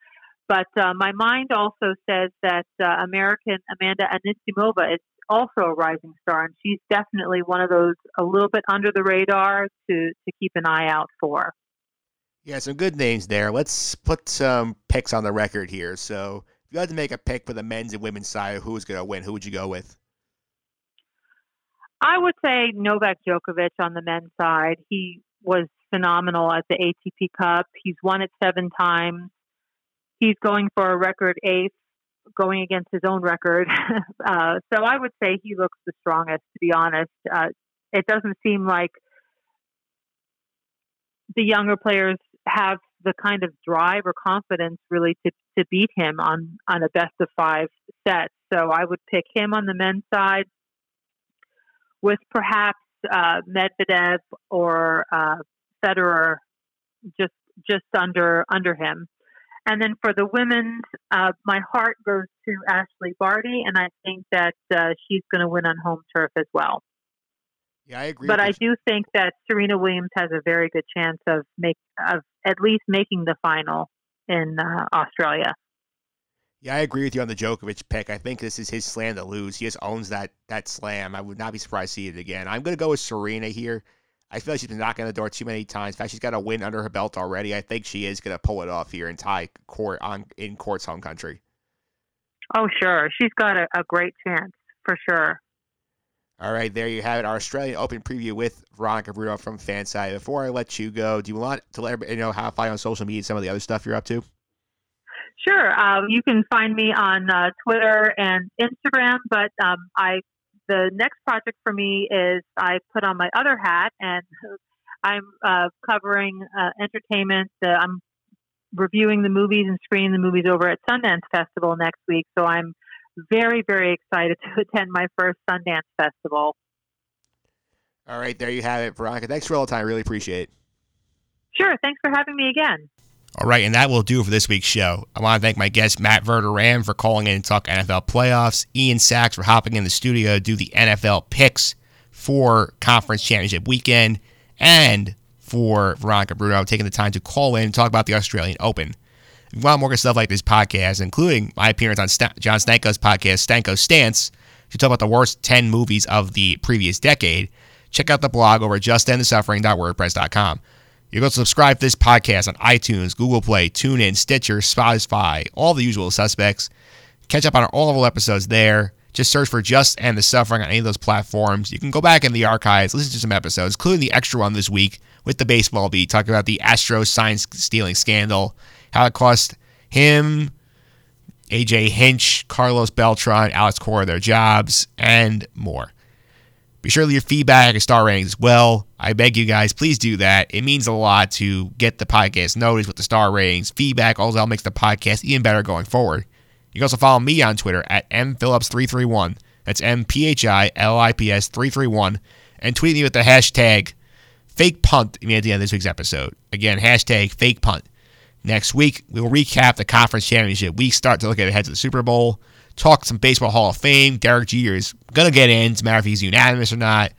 but uh, my mind also says that uh, American Amanda Anisimova is also a rising star, and she's definitely one of those a little bit under the radar to to keep an eye out for. Yeah, some good names there. Let's put some picks on the record here. So, you had to make a pick for the men's and women's side, who's going to win? Who would you go with? I would say Novak Djokovic on the men's side. He was phenomenal at the ATP Cup. He's won it seven times he's going for a record eighth, going against his own record. *laughs* uh, so I would say he looks the strongest, to be honest. Uh, it doesn't seem like the younger players have the kind of drive or confidence really to, to beat him on, on a best of five set. So I would pick him on the men's side with perhaps uh, Medvedev or uh, Federer just just under under him. And then for the women's, uh, my heart goes to Ashley Barty, and I think that uh, she's going to win on home turf as well. Yeah, I agree. But I do think that Serena Williams has a very good chance of make of at least making the final in uh, Australia. Yeah, I agree with you on the Djokovic pick. I think this is his slam to lose. He just owns that that slam. I would not be surprised to see it again. I'm going to go with Serena here. I feel like she's been knocking on the door too many times. In fact, she's got a win under her belt already. I think she is going to pull it off here and tie Court on in Court's home country. Oh, sure. She's got a, a great chance for sure. All right, there you have it. Our Australian Open preview with Veronica Bruno from FanSided. Before I let you go, do you want to let everybody know how to find on social media some of the other stuff you're up to? Sure. Uh, you can find me on uh, Twitter and Instagram, but um, I the next project for me is I put on my other hat and I'm uh, covering uh, entertainment. Uh, I'm reviewing the movies and screening the movies over at Sundance Festival next week. So I'm very, very excited to attend my first Sundance Festival. All right, there you have it, Veronica. Thanks for all the time. Really appreciate it. Sure. Thanks for having me again. All right, and that will do for this week's show. I want to thank my guest Matt Verderame for calling in and talk NFL playoffs, Ian Sacks for hopping in the studio to do the NFL picks for conference championship weekend, and for Veronica Bruno taking the time to call in and talk about the Australian Open. If you want more stuff like this podcast, including my appearance on St- John Stanko's podcast, Stanko Stance, to talk about the worst 10 movies of the previous decade, check out the blog over at justendthesuffering.wordpress.com. You can subscribe to this podcast on iTunes, Google Play, TuneIn, Stitcher, Spotify, all the usual suspects. Catch up on all of our episodes there. Just search for Just End the Suffering on any of those platforms. You can go back in the archives, listen to some episodes, including the extra one this week with the baseball beat, talking about the Astro sign stealing scandal, how it cost him, AJ Hinch, Carlos Beltran, Alex Cora their jobs, and more. Be sure to leave your feedback and star ratings as well. I beg you guys, please do that. It means a lot to get the podcast noticed with the star ratings. Feedback all that makes the podcast even better going forward. You can also follow me on Twitter at mphillips331. That's M P H I L I P S 331. And tweet me with the hashtag fake punt at the end of this week's episode. Again, hashtag fake punt. Next week, we will recap the conference championship. We start to look ahead to the Super Bowl talk some Baseball Hall of Fame. Derek Jeter is going to get in. A matter if he's unanimous or not.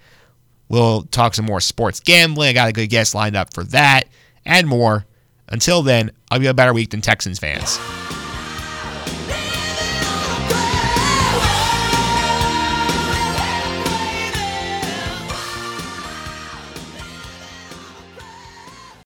We'll talk some more sports gambling. I got a good guest lined up for that and more. Until then, I'll be a better week than Texans fans.